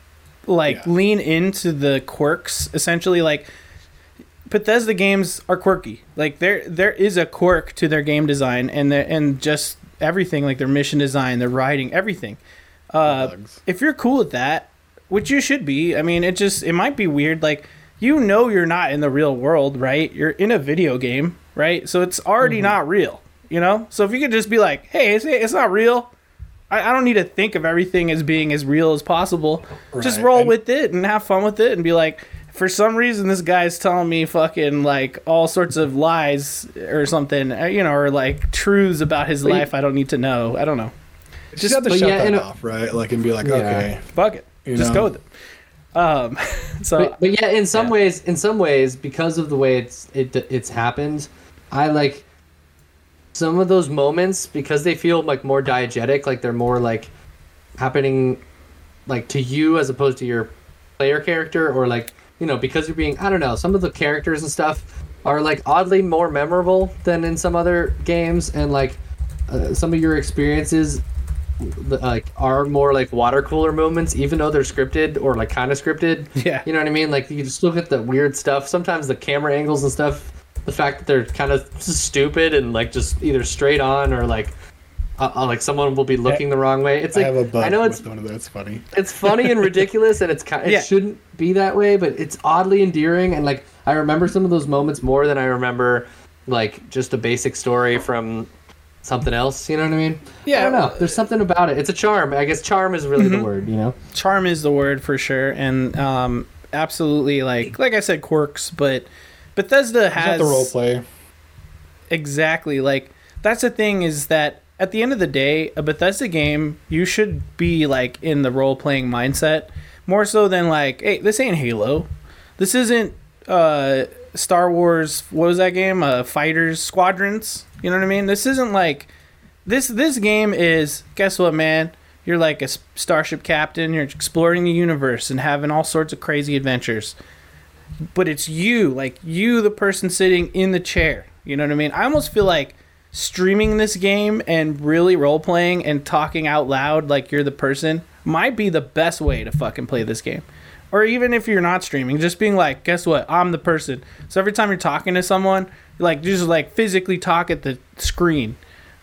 like Yeah. lean into the quirks, essentially like Bethesda games are quirky. Like there there is a quirk to their game design and their, and just everything like their mission design, their writing, everything. Uh, if you're cool with that, which you should be, I mean, it just it might be weird. Like you know, you're not in the real world, right? You're in a video game, right? So it's already not real, you know. So if you could just be like, hey, it's it's not real. I, I don't need to think of everything as being as real as possible. Just roll and- with it and have fun with it, and be like. For some reason, this guy's telling me fucking like all sorts of lies or something, uh, you know, or like truths about his But you- life I don't need to know. I don't know. Just have to shut yeah, that off, right? Like, and be like, Yeah. okay, Fuck it. You Just know? go with it. Um, so But, but yeah, in some yeah. ways, in some ways, because of the way it's it it's happened, I like some of those moments because they feel like more diegetic, like they're more like happening like to you as opposed to your player character, or like you know because you're being I don't know. Some of the characters and stuff are like oddly more memorable than in some other games, and like uh, some of your experiences the- like are more like water cooler moments, even though they're scripted or like kind of scripted. Yeah. you know what I mean. Like you just look at the weird stuff. Sometimes the camera angles and stuff. The fact that they're kind of stupid and like just either straight on or like uh, uh, like someone will be looking the wrong way. It's I like bug I know it's one of those. Funny. it's funny and ridiculous and it's kind it Yeah. shouldn't be that way but it's oddly endearing and like i remember some of those moments more than i remember like just a basic story from something else you know what i mean Yeah. i don't know there's something about it it's a charm i guess charm is really Mm-hmm. the word you know charm is the word for sure, and um, absolutely like like I said, quirks. But Bethesda has the role play. exactly like that's the thing is that at the end of the day, a Bethesda game you should be like in the role playing mindset more so than like, hey, this ain't Halo, this isn't uh, Star Wars. What was that game? Uh, Fighters Squadrons. You know what I mean? This isn't like this. This game is. Guess what, man? You're like a starship captain. You're exploring the universe and having all sorts of crazy adventures. but it's you, like you, the person sitting in the chair. You know what I mean? I almost feel like streaming this game and really role playing and talking out loud like you're the person might be the best way to fucking play this game. Or even if you're not streaming, just being like, guess what? I'm the person. So every time you're talking to someone, like just like physically talk at the screen.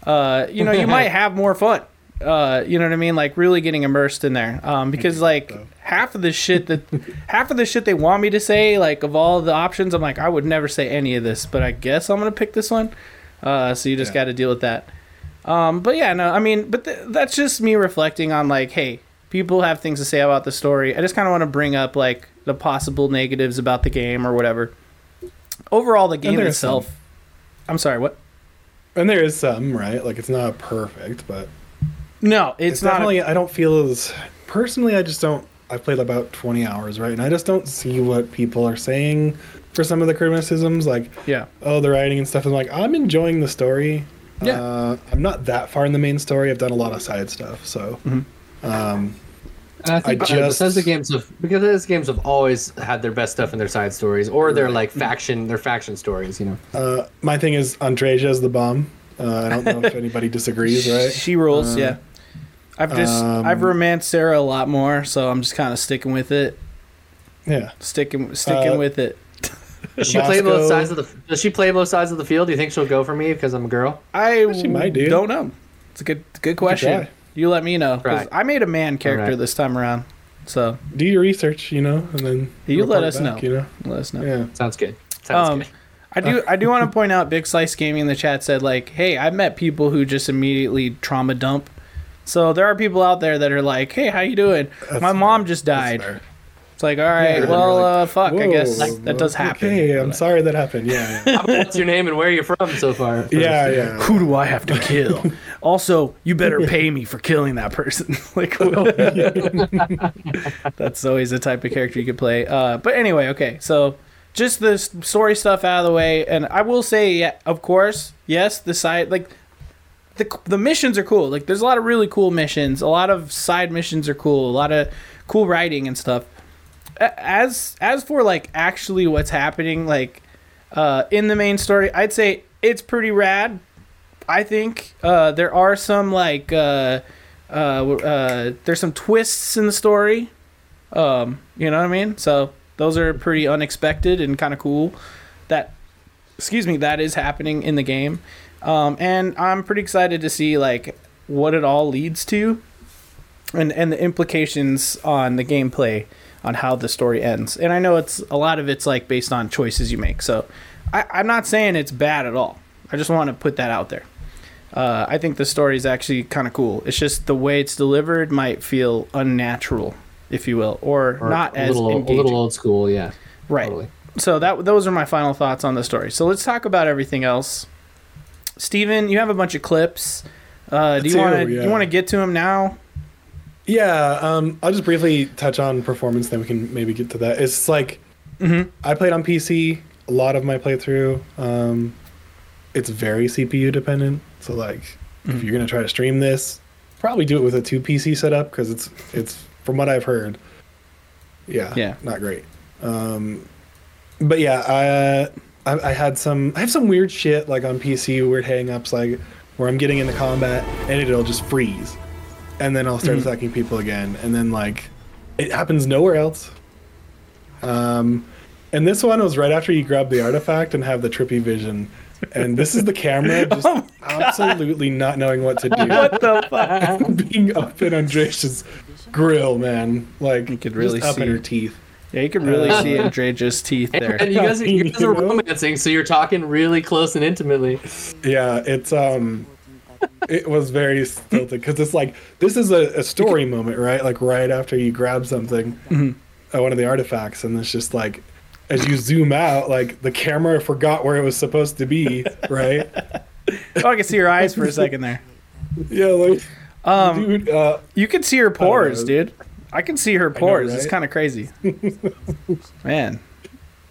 Uh, you know, you might have more fun. Uh, you know what I mean? Like really getting immersed in there. Um, because like half of the shit that half of the shit they want me to say, like of all the options, I'm like, I would never say any of this, but I guess I'm gonna pick this one. Uh, so you just Yeah. got to deal with that. Um, but yeah, no, I mean, but th- that's just me reflecting on like, hey, people have things to say about the story. I just kind of want to bring up like the possible negatives about the game or whatever. Overall, the game there is itself. I'm sorry, what? And there is some, right? Like it's not perfect, but No, it's, it's, not. definitely. I don't feel as personally. I just don't. I've played about twenty hours, right? And I just don't see what people are saying for some of the criticisms, like yeah, oh the writing and stuff. I'm like I'm enjoying the story. Yeah. Uh, I'm not that far in the main story. I've done a lot of side stuff, so. Mm-hmm. Um, And I think I uh, just- Bethesda games have because Bethesda games have always had their best stuff in their side stories or their like faction their faction stories. You know, uh, my thing is Andreja's the bomb. Uh, I don't know if anybody disagrees, right? she rules. Uh, yeah, I've just um, I've romanced Sarah a lot more, so I'm just kind of sticking with it, Yeah. sticking sticking Uh, with it. does she play both sides of the Does she play both sides of the field? Do you think she'll go for me because I'm a girl? I she might, dude. don't know. It's a good good question. Try. You let me know. 'cause Right. I made a man character Alright. this time around, so Do your research, you know, and then You let report us know. You know, let us know. yeah. Sounds good. Sounds Um, good. I do. I do want to point out. Big Slice Gaming in the chat said like, "Hey, I've met people who just immediately trauma dump." So there are people out there that are like, "Hey, how you doing? That's My fair. mom just That's died." Fair. It's like, all right, Yeah, well, like, uh, fuck. I guess Whoa, that does happen. Okay, I'm sorry that happened. Yeah, yeah, What's your name and where are you from so far? yeah. yeah. Who do I have to kill? also, you better pay me for killing that person. like, that's always the type of character you could play. Uh, but anyway, okay, so just the story stuff out of the way, and I will say, yeah, of course, yes, the side like the the missions are cool. Like, there's a lot of really cool missions. A lot of side missions are cool. A lot of cool writing and stuff. As as for like actually what's happening, like uh, in the main story, I'd say it's pretty rad. I think uh, there are some like uh, uh, uh, there's some twists in the story. Um, you know what I mean? So those are pretty unexpected and kind of cool. That excuse me, that is happening in the game, um, and I'm pretty excited to see like what it all leads to, and and the implications on the gameplay on how the story ends. And I know it's a lot of it's like based on choices you make. So I, I'm not saying it's bad at all. I just want to put that out there. Uh, I think the story is actually kind of cool. It's just the way it's delivered might feel unnatural, if you will, or, Or not a as little, a little old school, yeah. right. Totally. So that those are my final thoughts on the story. So let's talk about everything else. Steven, you have a bunch of clips. Uh, do you want to yeah. you want to get to them now? Yeah, um, I'll just briefly touch on performance, then we can maybe get to that. It's like Mhm. I played on PC a lot of my playthrough. Um, it's very CPU dependent, so like if you're gonna try to stream this, probably do it with a two PC setup because it's it's from what I've heard, yeah, Yeah. not great. Um, but yeah, I, I I had some I have some weird shit like on PC, weird hangups like where I'm getting into combat and it'll just freeze, and then I'll start attacking people again, and then like it happens nowhere else. Um, and this one was right after you grab the artifact and have the trippy vision. And this is the camera just Oh absolutely not knowing what to do. What the fuck? Being up in Andreja's grill, man. Like You could just really up see. in her teeth. Yeah, you can really Uh, see Andreja's teeth there. And you guys, you guys are romancing, so you're talking really close and intimately. Yeah, it's um it was very stilted because it's like this is a, a story moment, right? Like right after you grab something, Mm-hmm. uh, one of the artifacts, and it's just like as you zoom out, like the camera forgot where it was supposed to be, right? Oh, I can see her eyes for a second there. yeah, like Um, dude, uh, you can see her pores, know. dude. I can see her pores. It's right? kind of crazy. Man,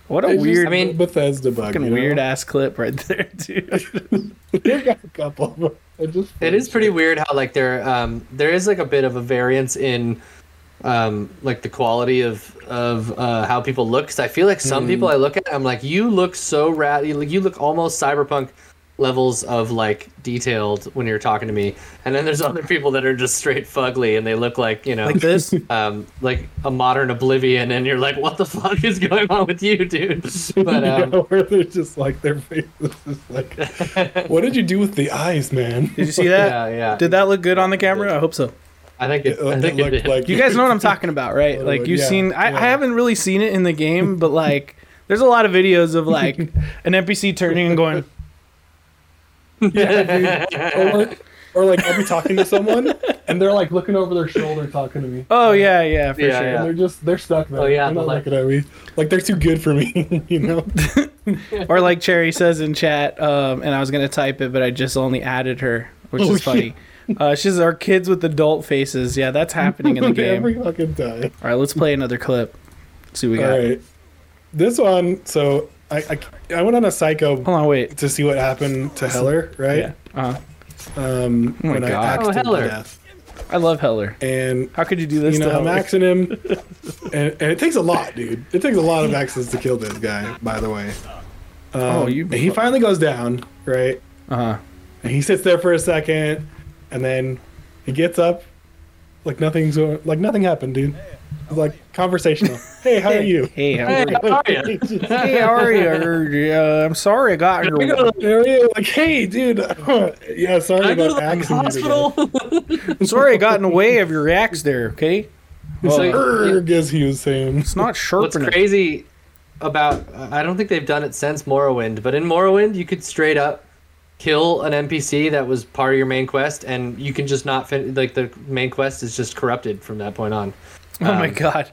what a it's just weird, I mean, Bethesda bug. fucking you know? weird ass clip right there, dude. They've got a couple. Of them. I just It is pretty weird how like there um there is like a bit of a variance in um, like the quality of of uh, how people look. Because I feel like some people I look at, I'm like, you look so rad. You look, you look almost cyberpunk levels of like detailed when you're talking to me. And then there's other people that are just straight fugly, and they look like you know. Like this. um, like a modern oblivion, and you're like, "What the fuck is going on with you, dude?" But um, yeah, where they're just like their face is like, what did you do with the eyes, man? Did you see that? yeah, yeah, Did that look good on the camera? I hope so. I think it, It, I think it looked did. like You guys know what I'm talking about, right? Like you've yeah, seen. I, yeah. I haven't really seen it in the game, but like, there's a lot of videos of like an NPC turning and going. yeah, dude. Or, or like I'll be talking to someone and they're like looking over their shoulder talking to me. Oh yeah, yeah, for Yeah, sure. yeah. And they're just they're stuck there. Oh, yeah, they're not like- looking at me. Like they're too good for me, you know. Or like Cherry says in chat, um, and I was gonna type it, but I just only added her, which Oh, is funny. Uh, she's our kids with adult faces. Yeah, that's happening in the game. Every fucking time. All right, let's play another clip. Let's See what we got. All right. This one, so I, I I went on a psycho Hold on, wait. to see what happened to Heller, right? Yeah. Uh, Um, Oh my when God. I axed Oh, him to Heller. death. I love Heller. And How could you do this you to know, I'm Heller? axing him, and, and it takes a lot, dude. It takes a lot of axes to kill this guy. By the way. Um, Oh, you- and he finally goes down, right? Uh huh. And he sits there for a second, and then he gets up, like nothing's going, like nothing happened, dude. It's like conversational. Hey, how are you? Hey, how Hey, are you? how? Hey, how are you? Uh, I'm sorry I got We your. go to How are you? Like, hey, dude. yeah, sorry Can I go to about the axing you today. hospital? Sorry I got in the way of your axe there. Okay. Well, So- Erg, as he was saying. it's not What's sharpening. crazy about I don't think they've done it since Morrowind, but in Morrowind you could straight up kill an NPC that was part of your main quest, and you can just not fin- like the main quest is just corrupted from that point on. Oh my Um, god.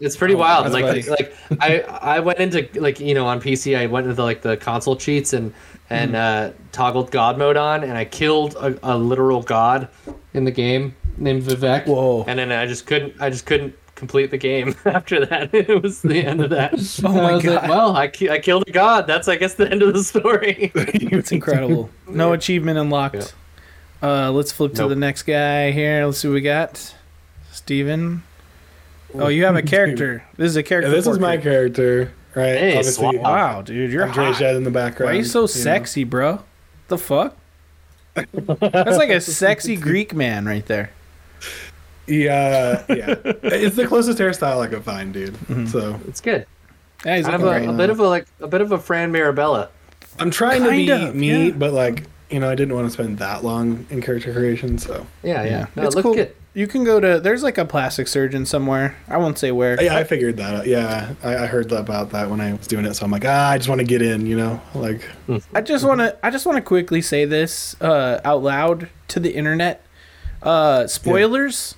It's pretty Oh, wild. Like funny. like I I went into like you know on PC I went into like the console cheats and and Hmm. uh, toggled God mode on, and I killed a, a literal god in the game named Vivec. Whoa. And then I just couldn't I just couldn't complete the game after that. it was the end of that. Oh my I was like, God. well, I, ki- I killed a god. That's I guess the end of the story. It's incredible. No achievement unlocked. Uh, let's flip to the next guy here. Let's see what we got. Steven. Oh, you have a character. This is a Yeah, character. this is my character, right? Hey, Obviously. Wow, dude, you're Andre hot. Jed in the background. Why are you so know? sexy, bro? The fuck? That's like a sexy Greek man right there. Yeah, yeah. it's the closest hairstyle I could find, dude. Mm-hmm. So It's good. Yeah, he's I have a, great. a bit of a like a bit of a Fran Mirabella. I'm trying to be of, me, yeah. but like you know, I didn't want to spend that long in character creation, so Yeah, yeah. Yeah, No, it's it looks cool. good. You can go to. There's like a plastic surgeon somewhere. I won't say where. yeah, I figured that. out. Yeah, I, I heard about that when I was doing it, so I'm like, ah, I just want to get in, you know, like I just want to. I just want to quickly say this uh, out loud to the internet. Uh, spoilers.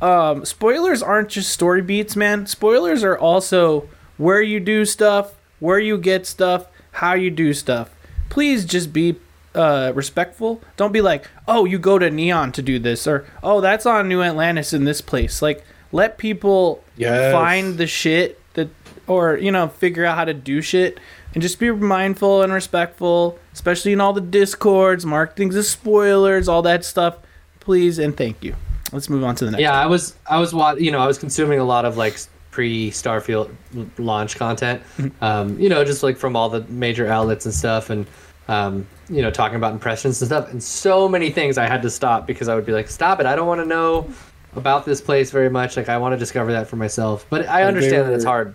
Um, spoilers aren't just story beats, man. Spoilers are also where you do stuff, where you get stuff, how you do stuff. Please just be uh, respectful. Don't be like, oh, you go to Neon to do this, or oh, that's on New Atlantis in this place. Like, let people Yes. find the shit that, or you know, figure out how to do shit, and just be mindful and respectful, especially in all the discords, mark things as spoilers, all that stuff. Please and thank you. Let's move on to the next. Yeah, I was I was wa- you know I was consuming a lot of like pre Starfield launch content. Mm-hmm. Um, you know, just like from all the major outlets and stuff, and um, you know, talking about impressions and stuff. And so many things I had to stop because I would be like, "Stop it! I don't want to know about this place very much. Like, I want to discover that for myself." But I understand that it's hard.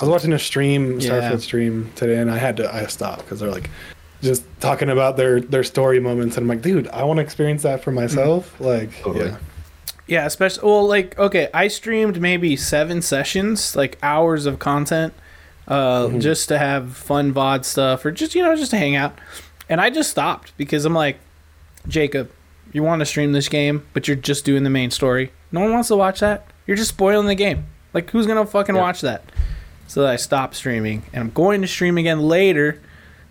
I was watching a stream, Yeah. Starfield stream today, and I had to I stopped because they're like just talking about their their story moments, and I'm like, dude, I want to experience that for myself. Like, Totally. yeah, Yeah, especially well, like okay, I streamed maybe seven sessions, like hours of content, uh, just to have fun VOD stuff or just you know just to hang out, and I just stopped because I'm like, Jacob, you want to stream this game, but you're just doing the main story. No one wants to watch that. You're just spoiling the game. Like who's gonna fucking Yeah. watch that? So I stopped streaming, and I'm going to stream again later.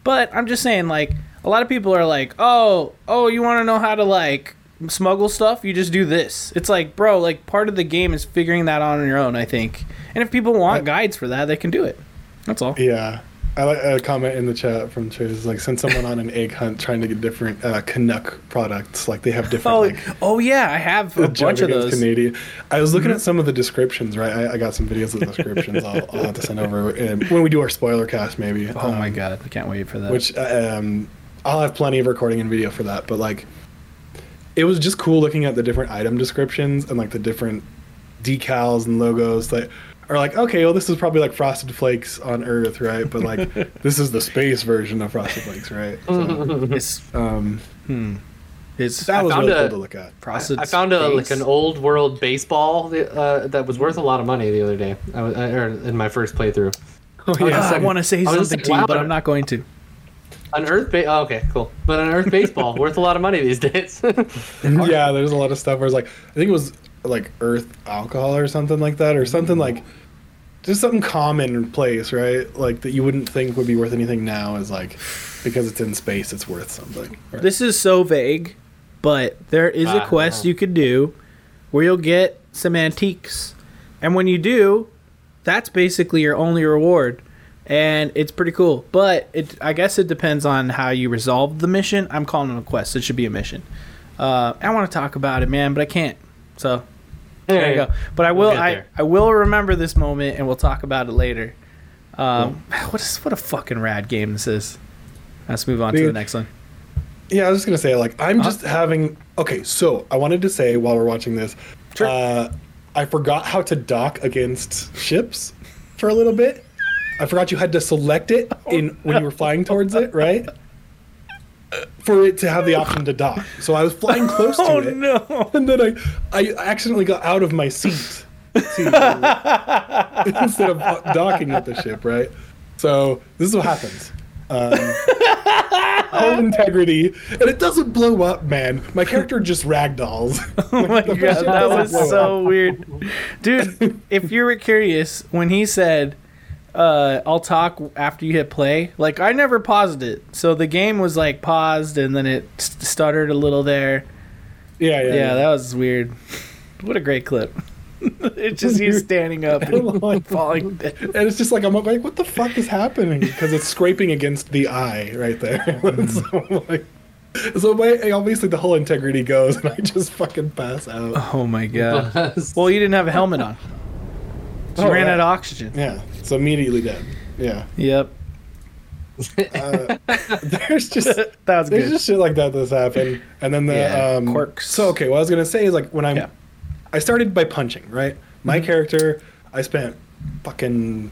But I'm just saying, like, a lot of people are like, oh, oh, you want to know how to like smuggle stuff? You just do this. It's like, bro, like part of the game is figuring that out on your own. I think, and if people want guides for that, they can do it. That's all. yeah. I like a comment in the chat from Triz, like send someone on an egg hunt trying to get different uh, Canuck products. Like they have different Oh, like oh yeah, I have a bunch of those. Mm-hmm. Canadian. I was looking at some of the descriptions. Right, I, I got some videos of the descriptions. I'll, I'll have to send over and when we do our spoiler cast, maybe. Oh my Um, god, I can't wait for that. Which uh, um, I'll have plenty of recording and video for that. But like, it was just cool looking at the different item descriptions and like the different decals and logos that are like, okay, well, this is probably like Frosted Flakes on Earth, right? But like, this is the space version of Frosted Flakes, right? So, it's um, it's that was found really a- cool to look at. frosted. I found a, like an old world baseball uh, that was worth a lot of money the other day. I was, I, or in my first playthrough. Oh, yeah. Ah, I second- want to say I was just something like, to you, wow, but but- I'm not going to. An Earth ba- oh, okay, cool. But an Earth baseball worth a lot of money these days. yeah, there's a lot of stuff where it's like I think it was like Earth alcohol or something like that, or something like just something common place, right? Like that you wouldn't think would be worth anything now is like because it's in space, it's worth something. Right? This is so vague, but there is a Ah, quest ah. you could do where you'll get some antiques. And when you do, that's basically your only reward. And it's pretty cool. But it I guess it depends on how you resolve the mission. I'm calling it a quest. It should be a mission. Uh, I want to talk about it, man, but I can't. So there you go. But I will get I. I will remember this moment and we'll talk about it later. Um, what is what a fucking rad game this is. Let's move on to the next one. Yeah, I was just gonna say like I'm Uh-huh. just having okay. So I wanted to say while we're watching this, Sure. uh, I forgot how to dock against ships for a little bit. I forgot you had to select it in when you were flying towards it, right? For it to have the option to dock. So I was flying close to Oh it, no. and then I I accidentally got out of my seat instead of docking at the ship, right? So this is what happens. Um, hull integrity, and it doesn't blow up, man. My character just ragdolls. Oh my god, that was so up. weird. Dude, if you were curious, when he said, uh, I'll talk after you hit play, like, I never paused it. So the game was, like, paused and then it stuttered a little there. Yeah, yeah. Yeah, that was weird. What a great clip. it's just you standing up and like, falling down. and it's just like I'm like, what the fuck is happening? Because it's scraping against the eye right there. so, I'm like, so my obviously the whole integrity goes, and I just fucking pass out. Oh my god. Well, you didn't have a helmet on. So you Oh, ran right. out of oxygen. Yeah, so immediately dead. Yeah, Yep. uh, there's just That was there's good. just shit like that that's happened, and then the Yeah, um, quirks. So okay, what I was gonna say is like when I'm, Yeah. I started by punching right. My Mm-hmm. character, I spent fucking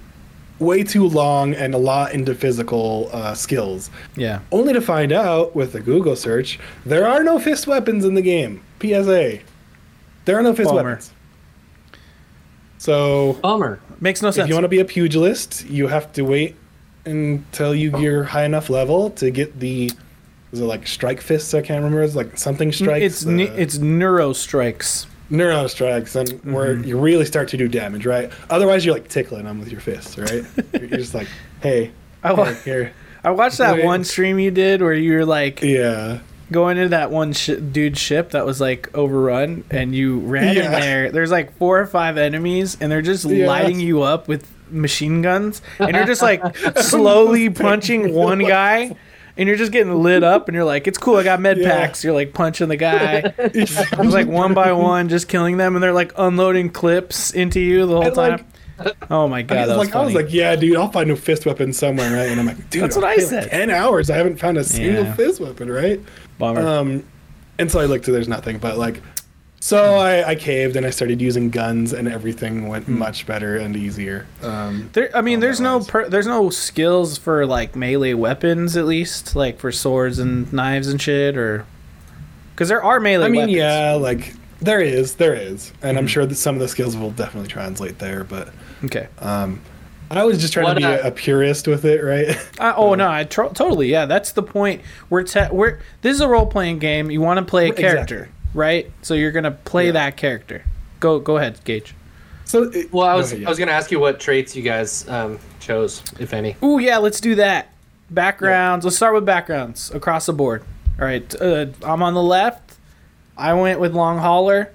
way too long and a lot into physical uh, skills, Yeah. only to find out with the Google search there are no fist weapons in the game. PSA, there are no fist Bummer. weapons. So Bummer. Makes no sense. if you want to be a pugilist, you have to wait until you you're high enough level to get the. Is it like strike fists? I can't remember. It's like something strikes. it's ne- uh, it's neuro strikes. neuro strikes, and where Mm-hmm. you really start to do damage, right? Otherwise, you're like tickling them with your fists, right? you're just like, hey, I, wa- here, here. I watched that Wait. one stream you did where you were like yeah, going into that one sh- dude's ship that was like overrun, and you ran in there. There's like four or five enemies, and they're just Yeah. lighting you up with machine guns, and you're just like slowly punching one guy. And you're just getting lit up, and you're like, "It's cool. I got med Yeah. packs." You're like punching the guy, It was like one by one, just killing them, and they're like unloading clips into you the whole And, time. like, oh my I god, that was like, I was like, yeah, dude, I'll find a fist weapon somewhere, right? And I'm like, dude, That's what I said. Like Ten hours, I haven't found a single Yeah. fist weapon, right? Bummer. Um, and so I looked, there's nothing, but like, so I, I caved and I started using guns, and everything went Hmm. much better and easier. Um, There, I mean, there's no per, there's no skills for like melee weapons at least, like for swords and knives and shit, or because there are melee I mean, weapons. yeah, like there is, there is, and Hmm. I'm sure that some of the skills will definitely translate there. But Okay. um, I was just trying What, to be uh, a, a purist with it, right? Uh, oh no, I tro- totally yeah. That's the point. We're te- we're this is a role playing game. You want to play a Exactly. character, right? So you're gonna play Yeah. that character. Go go ahead, Gage. so, it, Well, I was ahead, yeah. I was gonna ask you what traits you guys um, chose, if any. Oh yeah, let's do that. Backgrounds. Let's start with backgrounds across the board. All right, uh, I'm on the left. I went with long hauler.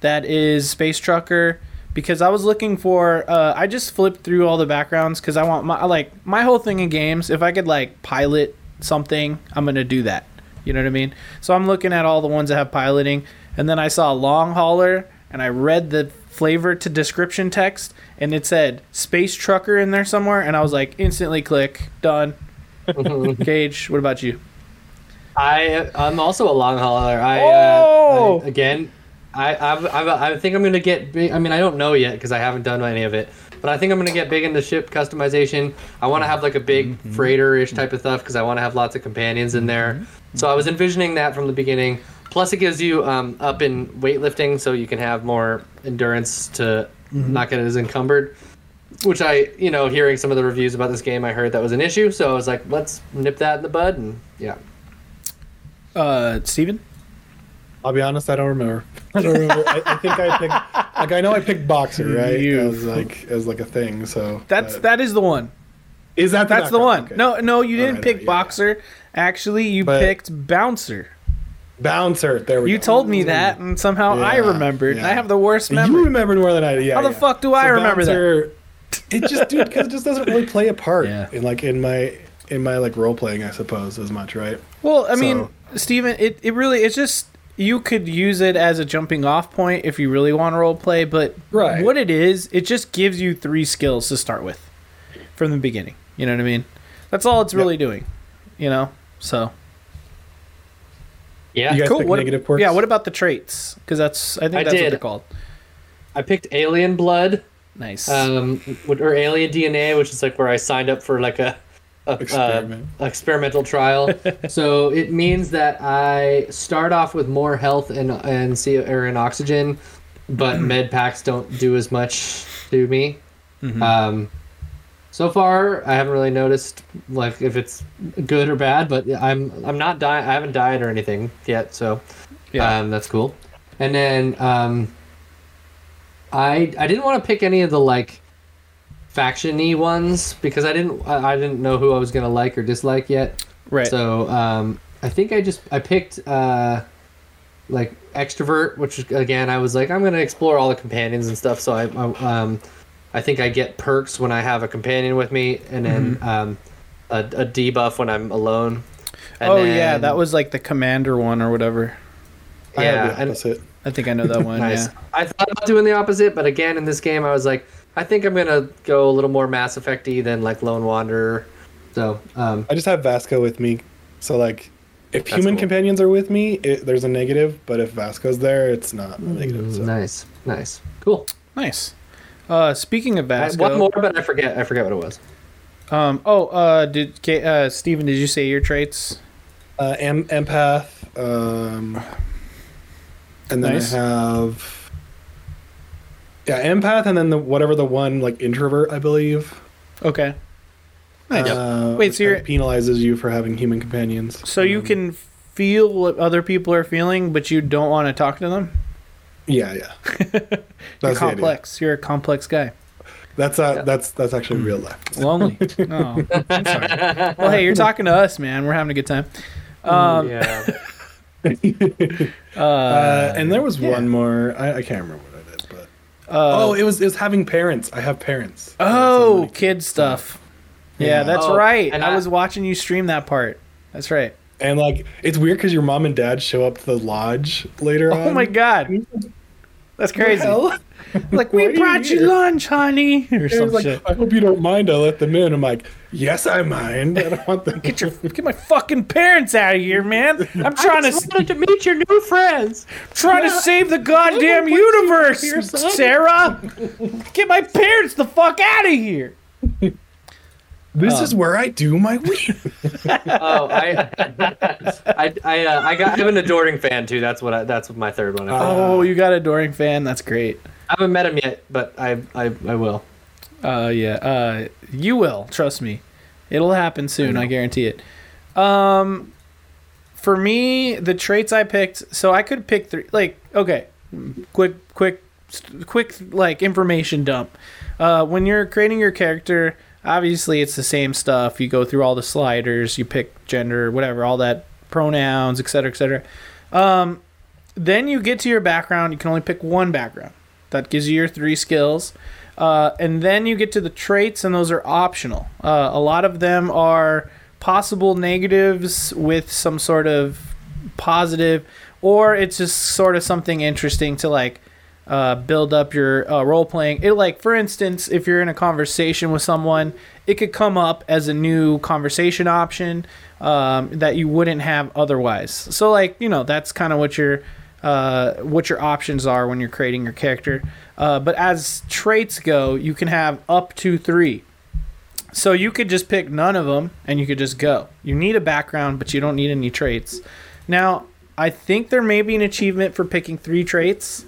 That is space trucker, because I was looking for. Uh, I just flipped through all the backgrounds because I want my like my whole thing in games. If I could like pilot something, I'm gonna do that. You know what I mean? So I'm looking at all the ones that have piloting, and then I saw a long hauler, and I read the flavor to description text, and it said space trucker in there somewhere, and I was like, instantly click, done. Gage, what about you? I I'm also a long hauler. I, Oh! uh, I again, I I've, I've, think I'm gonna get. Big, I mean, I don't know yet because I haven't done any of it. But I think I'm gonna get big into ship customization. I want to have like a big freighter-ish type of stuff because I want to have lots of companions in there. So I was envisioning that from the beginning. Plus, it gives you um, up in weightlifting, so you can have more endurance to not get as encumbered. Which I, you know, hearing some of the reviews about this game, I heard that was an issue. So I was like, let's nip that in the bud, and yeah. Uh, Steven? I'll be honest, I don't remember. I don't remember. I, I think I picked like I know I picked boxer right You- as like as like a thing. So That's that is the one. is that the That's the one. Okay. No, no, you didn't pick yeah, yeah. boxer. Actually, you But- picked bouncer. bouncer. There we You go. You told me that, and somehow I remembered. yeah. I have the worst You memory. remember more than I do. Yeah. How the yeah. fuck do I remember that? that? It just, dude, because it just doesn't really play a part Yeah. in like in my in my like role playing, I suppose, as much, right? Well, I mean, So- Steven, it, it really it's just you could use it as a jumping off point if you really want to role play, but Right. what it is, it just gives you three skills to start with from the beginning. You know what I mean? That's all it's really doing. You know? So Yeah. You guys cool. pick What, negative quirks? yeah, what about the traits? Because that's I think I that's what they're called. I picked Alien Blood, Nice. um, or Alien DNA, which is like where I signed up for like a, a Experiment. uh, experimental trial. so it means that I start off with more health and and CO or and oxygen, but med packs don't do as much to me. Um, so far, I haven't really noticed like if it's good or bad, but I'm I'm not dying. I haven't died or anything yet, so Yeah. um, that's cool. And then um, I I didn't want to pick any of the like faction-y ones because I didn't I, I didn't know who I was gonna like or dislike yet. right. So um, I think I just I picked uh, like extrovert, which again I was like I'm gonna explore all the companions and stuff. So I, I um, I think I get perks when I have a companion with me, and then um, a, a debuff when I'm alone. And oh yeah, that was like the commander one or whatever. I yeah. the and-. I think I know that one. Nice. Yeah. I thought about doing the opposite, but again, in this game, I was like, I think I'm gonna go a little more Mass Effecty than like Lone Wanderer. So, um, I just have Vasco with me, so like, if human cool. companions are with me, it, there's a negative. But if Vasco's there, it's not a negative. So. nice, nice, cool. Nice. Uh, speaking of I- Vasco, one more, but I forget. I forget what it was. Um. Oh. Uh. Did K- uh Steven, Did you say your traits? Uh, em- empath, um, and then Nice. I have yeah, empath, and then the whatever the one like introvert, I believe. Okay. Nice. Uh, Wait, so you're- penalizes you for having human companions. So you Um, can feel what other people are feeling, but you don't want to talk to them. yeah, yeah. You're That's the idea. complex. You're a complex guy. That's uh, Yeah. that's that's actually real life. Lonely. oh, I'm sorry. Well, hey, you're talking to us, man. We're having a good time. Um. yeah. Uh. Uh, and there was yeah. one more. I, I can't remember what I did, but uh, oh, it was it was having parents. I have parents. Oh, kid stuff. Yeah, Yeah. that's Oh, right. and I, I- was watching you stream that part. That's right. and like it's weird because your mom and dad show up to the lodge later on. Oh my god, that's crazy. Hell? Like we are you brought you lunch, honey, or And some like, shit. I hope you don't mind. I let them in. I'm like, yes, I mind. I don't want them. Get your get my fucking parents out of here, man. I'm trying to wanted to meet your new friends. trying to save the goddamn universe, Sarah. Get my parents the fuck out of here. This is where I do my weed. Oh, I, I, I, uh, I got. I have an adoring fan too. That's what. I, that's my third one. I, Oh, you got a Doring fan. That's great. I haven't met him yet, but I, I, I will. Uh, yeah. Uh, you will trust me. It'll happen soon. I, guarantee it. Um, for me, the traits I picked. So I could pick three. Like, okay, quick, quick, quick, like information dump. Uh, when you're creating your character, obviously it's the same stuff. You go through all the sliders. You pick gender, whatever, all that pronouns, etc., etc. Um, then you get to your background. You can only pick one background. That gives you your three skills. Uh, and then you get to the traits, and those are optional. Uh, a lot of them are possible negatives with some sort of positive, or it's just sort of something interesting to like uh, build up your uh, role playing. It like, for instance, if you're in a conversation with someone, it could come up as a new conversation option um, that you wouldn't have otherwise. So like, you know, that's kind of what your uh, what your options are when you're creating your character. Uh, but as traits go, you can have up to three. So you could just pick none of them and you could just go. You need a background, but you don't need any traits. Now, I think there may be an achievement for picking three traits,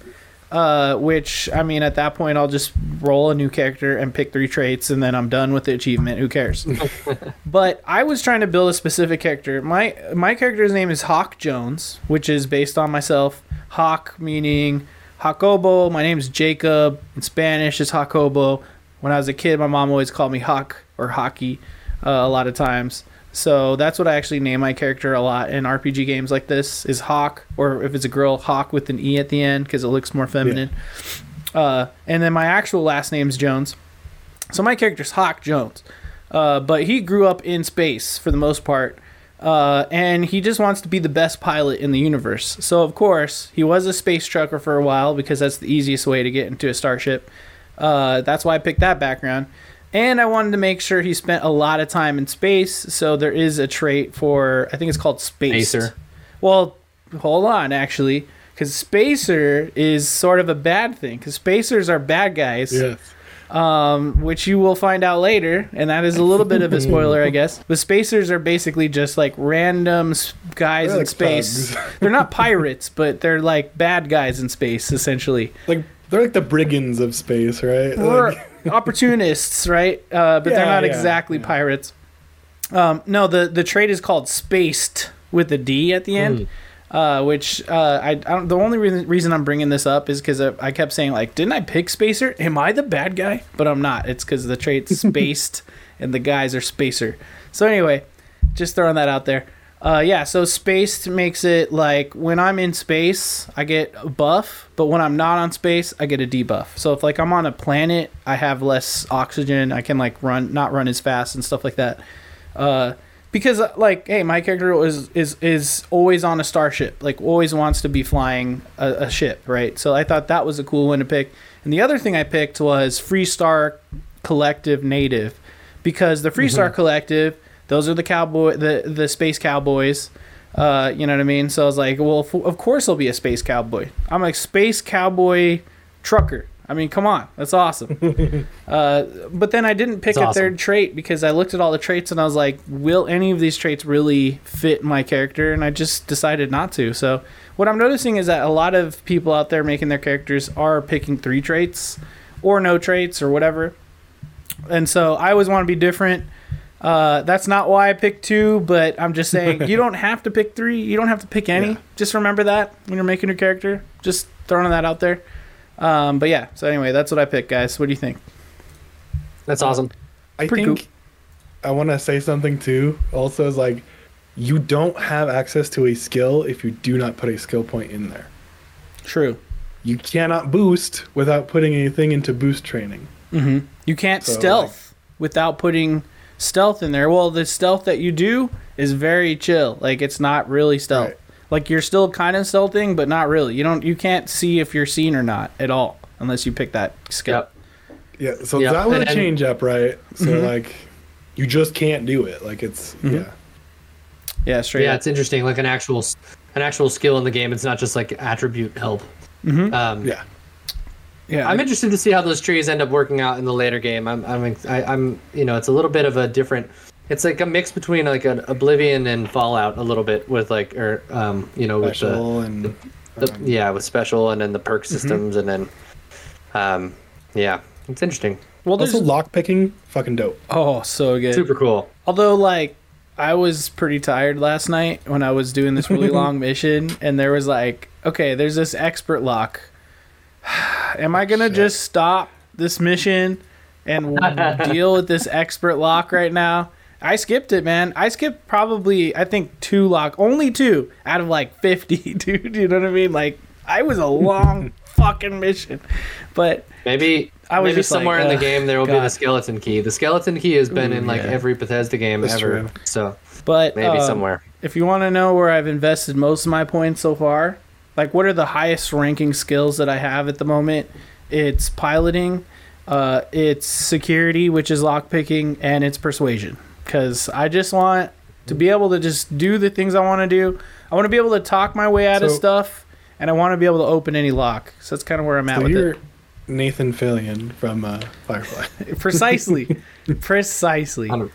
uh, which, I mean, at that point, I'll just roll a new character and pick three traits and then I'm done with the achievement. Who cares? but I was trying to build a specific character. My, my character's name is Hawk Jones, which is based on myself. Hawk meaning Jacobo. My name's Jacob. In Spanish, it's Jacobo. When I was a kid, my mom always called me Hawk or Hockey uh, a lot of times. So that's what I actually name my character a lot in RPG games like this is Hawk, or if it's a girl, Hawk with an E at the end because it looks more feminine. Uh, and then my actual last name's Jones. So my character's Hawk Jones. Uh, but he grew up in space for the most part. Uh, and he just wants to be the best pilot in the universe. So, of course, he was a space trucker for a while because that's the easiest way to get into a starship. Uh, that's why I picked that background. And I wanted to make sure he spent a lot of time in space. So, there is a trait for, I think it's called Space. Spacer. Well, hold on, actually. Because Spacer is sort of a bad thing. Because Spacers are bad guys Yes. um, which you will find out later, and that is a little bit of a spoiler, I guess. But spacers are basically just like random guys They're in like space. they're not pirates, but they're like bad guys in space, essentially. Like they're like the brigands of space, right? Or Like, opportunists, right? Uh, but they're not yeah, exactly yeah. pirates. Um, no, the the trait is called spaced with a D at the end. Uh, which uh, I, I don't, the only reason, reason I'm bringing this up is because I kept saying like, didn't I pick Spacer? Am I the bad guy? But I'm not. It's because the trait's spaced and the guys are Spacer. So anyway, just throwing that out there. Uh, yeah, so spaced makes it like when I'm in space, I get a buff, but when I'm not on space, I get a debuff. So if like I'm on a planet, I have less oxygen. I can like run, not run as fast and stuff like that. Uh, because uh, like, hey, my character is is is always on a starship, like always wants to be flying a, a ship, right? So I thought that was a cool one to pick. And the other thing I picked was Freestar Collective Native, because the Freestar Collective, those are the cowboy, the the space cowboys. Uh, you know what I mean? So I was like, well, of course I'll be a space cowboy. I'm a space cowboy trucker. I mean, come on, that's awesome. uh, but then I didn't pick That's a awesome. third trait because I looked at all the traits and I was like, will any of these traits really fit my character? And I just decided not to. So what I'm noticing is that a lot of people out there making their characters are picking three traits or no traits or whatever. And so I always want to be different. Uh, that's not why I picked two, but I'm just saying you don't have to pick three. You don't have to pick any. Yeah. Just remember that when you're making your character. Just throwing that out there. Um, but yeah. So anyway, that's what I picked, guys. What do you think? That's awesome. I Pretty think I want to say something too. Also, is like you don't have access to a skill if you do not put a skill point in there. True. You cannot boost without putting anything into boost training. Mm-hmm. You can't So, stealth without putting stealth in there. Well, the stealth that you do is very chill. Like it's not really stealth. Right. Like you're still kind of stealthing, but not really. You don't. You can't see if you're seen or not at all unless you pick that skill. Yep. Yeah, so Yeah, that would and- and- change up, right? So Mhm. like, you just can't do it. Like it's Mhm. yeah. Yeah, straight yeah, up. it's interesting. Like an actual, an actual skill in the game. It's not just like attribute help. Mhm. Um, Yeah. Yeah, I'm interested to see how those trees end up working out in the later game. I'm, I'm, I, I'm, you know, it's a little bit of a different. It's like a mix between like an Oblivion and Fallout a little bit with like, or um, you know, with the, Special and the um, yeah, with special and then the perk systems and then, um, yeah, it's interesting. well, there's also lock picking, fucking dope. oh so good. Super cool. Although, like, I was pretty tired last night when I was doing this really long mission, and there was like, okay, there's this expert lock. Am I gonna Shit. just stop this mission and deal with this expert lock right now? I skipped it, man. I skipped probably, I think, two lock, only two out of like 50, dude. You know what I mean? Like, I was a long fucking mission. But Maybe I was maybe just like, somewhere in the game there will be the skeleton key. The skeleton key has been Ooh, in like yeah. every Bethesda game That's ever. true. So but maybe um, somewhere. if you want to know where I've invested most of my points so far, like what are the highest ranking skills that I have at the moment? It's piloting, uh, it's security, which is lockpicking, and it's persuasion. Because I just want to be able to just do the things I want to do. I want to be able to talk my way out of stuff, and I want to be able to open any lock. So that's kind of where I'm at So with you're it. Nathan Fillion from uh, Firefly. Precisely, precisely. Hundred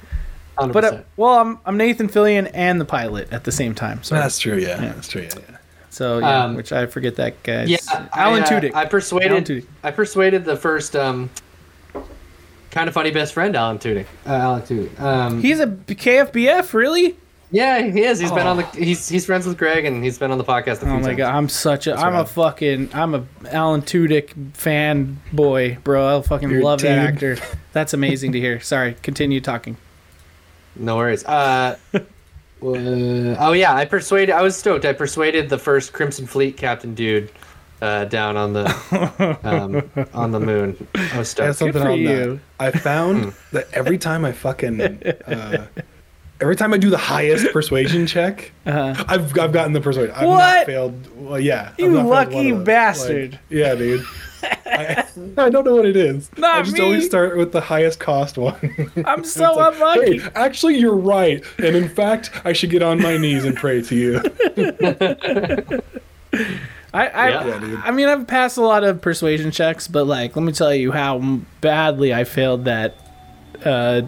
hundred But uh, well, I'm I'm Nathan Fillion and the pilot at the same time. So That's true. Yeah, Yeah. that's true. Yeah, yeah. So yeah, Um, which I forget that guy. Yeah, Alan I, uh, Tudyk. I Alan persuaded. Tudyk. I persuaded the first um, kind of funny best friend, Alan Tudyk. Uh, Alan Tudyk. Um, He's a KFBF, really? yeah, he is. He's been on the. He's he's friends with Greg, and he's been on the podcast a few Oh my times. god, I'm such a I'm a fucking I'm a Alan Tudyk fan boy, bro. I fucking You're a love that actor. That's amazing to hear. Sorry, continue talking. No worries. Uh, uh, oh yeah, I persuaded. I was stoked. I persuaded the first Crimson Fleet captain dude uh, down on the um, on the moon. I was I have stoked. something for on you. that. I found that every time I fucking, uh, every time I do the highest persuasion check, Uh-huh. I've I've gotten the persuasion. I've What? not failed. Well, yeah. You lucky one of those. bastard. Like, yeah, dude. I, I don't know what it is. Not I just me. always start with the highest cost one. I'm so like, unlucky. Hey, actually, you're right. And in fact, I should get on my knees and pray to you. I I, Yeah. Yeah. I mean I've passed a lot of persuasion checks, but like let me tell you how badly I failed that uh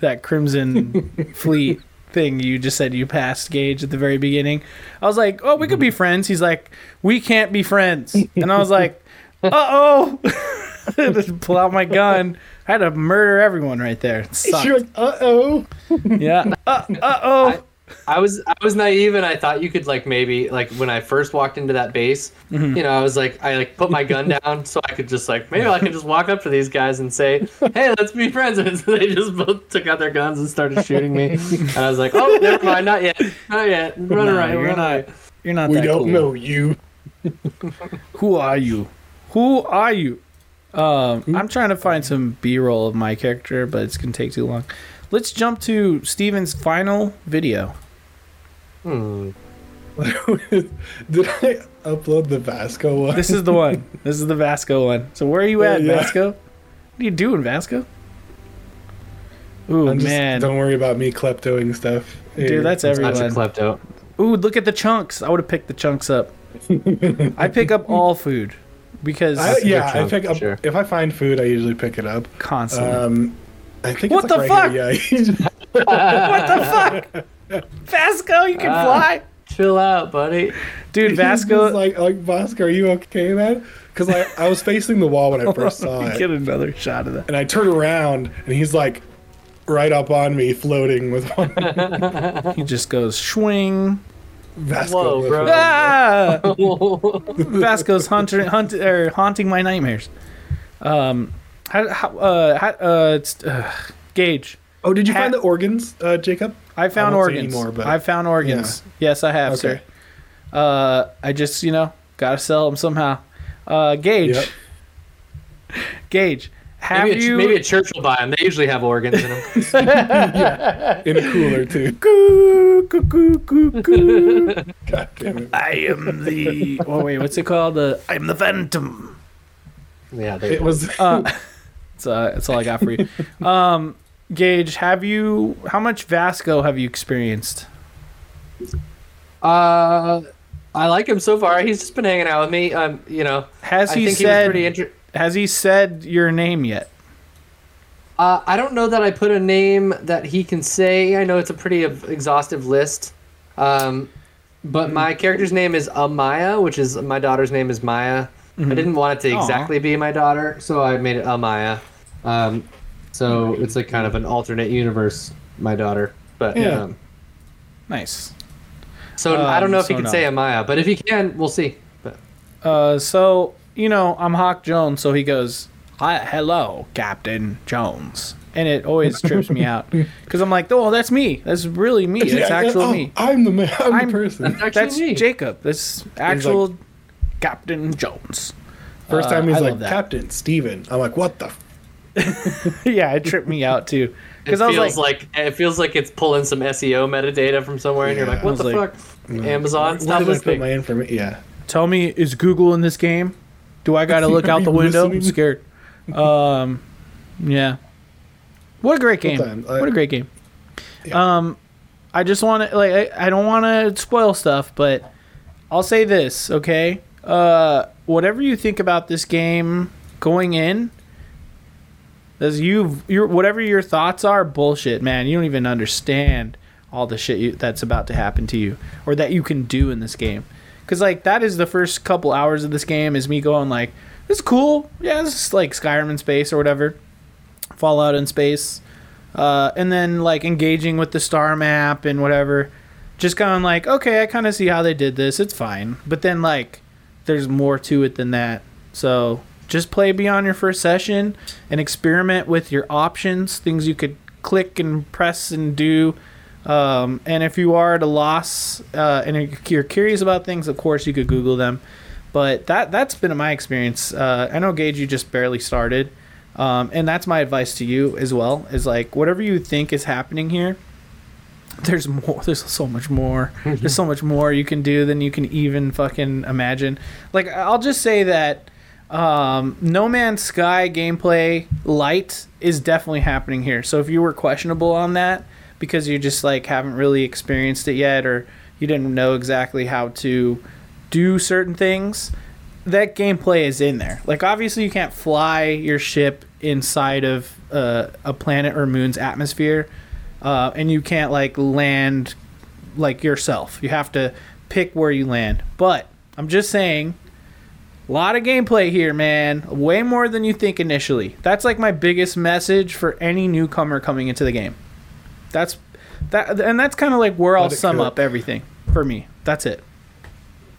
that Crimson Fleet thing you just said you passed Gage at the very beginning. I was like, "Oh, we could be friends." He's like, "We can't be friends." And I was like, "Uh-oh." just pull out my gun. I had to murder everyone right there. It sucked. You're like, uh oh. Yeah. Uh, uh-oh. I was I was naive and I thought you could like maybe like when I first walked into that base, Mm-hmm. you know, I was like I like put my gun down so I could just like maybe I could just walk up to these guys and say, "Hey, let's be friends." And so they just both took out their guns and started shooting me. And I was like, "Oh, never mind, not yet, not yet. Run No, away, you're run not. away." You're not We that don't cool. know you. Who are you? Who are you? Um, I'm trying to find some B-roll of my character, but it's gonna take too long. Let's jump to Steven's final video. Hmm. Did I upload the Vasco one? This is the one. This is the Vasco one. So where are you at, Yeah. Vasco? What are you doing, Vasco? Ooh I'm just- man, Don't worry about me kleptoing stuff. dude, that's Such a everyone. klepto. Ooh, look at the chunks. I would have picked the chunks up. I pick up all food because I, a yeah, I pick up. sure. If I find food, I usually pick it up. constantly. Um, I think What it's like the right Here. Yeah, what the fuck, Vasco? You can Ah. fly, Chill out, buddy. dude. He's Vasco. just like, like Vasco, are you okay, man? Because I, I was facing the wall when I first saw it, Get another shot of that. and I turn around, and he's like, right up on me, floating with one He just goes swing. Vasco. Whoa, bro. Ah! Vasco's haunting, hunt, er, haunting my nightmares. Um, how, how, uh, how, uh, it's, uh, Gage. Oh, did you Ha- find the organs, uh, Jacob? I found won't organs. anymore, but- I found organs. Yes, I have, Okay. sir. Uh, I just, you know, gotta sell them somehow. Uh, Gage. Yep. Gage. Have Maybe a, you? maybe a church will buy them. They usually have organs in them. In a cooler too. Coo, coo, coo, coo, coo. God damn it. I am the. Oh wait, what's it called? The I'm the Phantom. yeah, they It was. Uh, that's, uh, that's all I got for you. Um, Gage, have you? How much Vasco have you experienced? Uh, I like him so far. He's just been hanging out with me. Um, you know, Has I he think he was said? pretty inter- has he said your name yet? Uh, I don't know that I put a name that he can say. I know it's a pretty exhaustive list. Um, but Hmm. my character's name is Amaya, which is my daughter's name is Maya. I didn't want it to Mm-hmm. Exactly be my daughter, so I made it Amaya. Um, so it's like kind of an alternate universe, my daughter. But Yeah. um, Nice. so I don't know Um, if he so can no. say Amaya, but if he can, we'll see. But Uh, so you know, I'm Hawk Jones, so he goes, Hi, "Hello, Captain Jones," and it always trips me out because I'm like, "Oh, that's me. That's really me. That's Yeah, actual oh, me. I'm the man. I'm, I'm- the person. that's That's me. Jacob. That's actual Captain Jones." First Uh, time he's I like. Captain Steven. I'm like, what the? Yeah, it tripped me out too. It Because I was feels like, like, it feels like it's pulling some SEO metadata from somewhere, and you're like, what the was fuck? Amazon, Where stop did I put listening. my information? Yeah. tell me, is Google in this game? Do I got to look out the window? I'm scared. Um, yeah. What a great game! What a great game. Yeah. Um, I just want to like I, I don't want to spoil stuff, but I'll say this, okay? Uh, whatever you think about this game going in, as you your whatever your thoughts are, bullshit, man. You don't even understand all the shit you, that's about to happen to you or that you can do in this game. Cause like that is the first couple hours of this game is me going like, this is cool. Yeah, this is like Skyrim in space or whatever, Fallout in space, uh, and then like engaging with the star map and whatever. Just going like, okay, I kind of see how they did this. It's fine. But then like, there's more to it than that. So just play beyond your first session and experiment with your options, things you could click and press and do. Um, and if you are at a loss uh, and you're curious about things, of course you could Google them. But that that's been my experience. Uh, I know Gage, you just barely started, um, and that's my advice to you as well. Is like whatever you think is happening here. There's more. There's so much more. There's so much more you can do than you can even fucking imagine. Like I'll just say that um, No Man's Sky gameplay light is definitely happening here. So if you were questionable on that because you just like haven't really experienced it yet or you didn't know exactly how to do certain things, that gameplay is in there. Like obviously you can't fly your ship inside of uh, a planet or moon's atmosphere, uh, and you can't like land like yourself. You have to pick where you land. But I'm just saying, a lot of gameplay here, man. Way more than you think initially. That's like my biggest message for any newcomer coming into the game. That's that, and that's kind of like where I'll sum cook. up everything for me. That's it.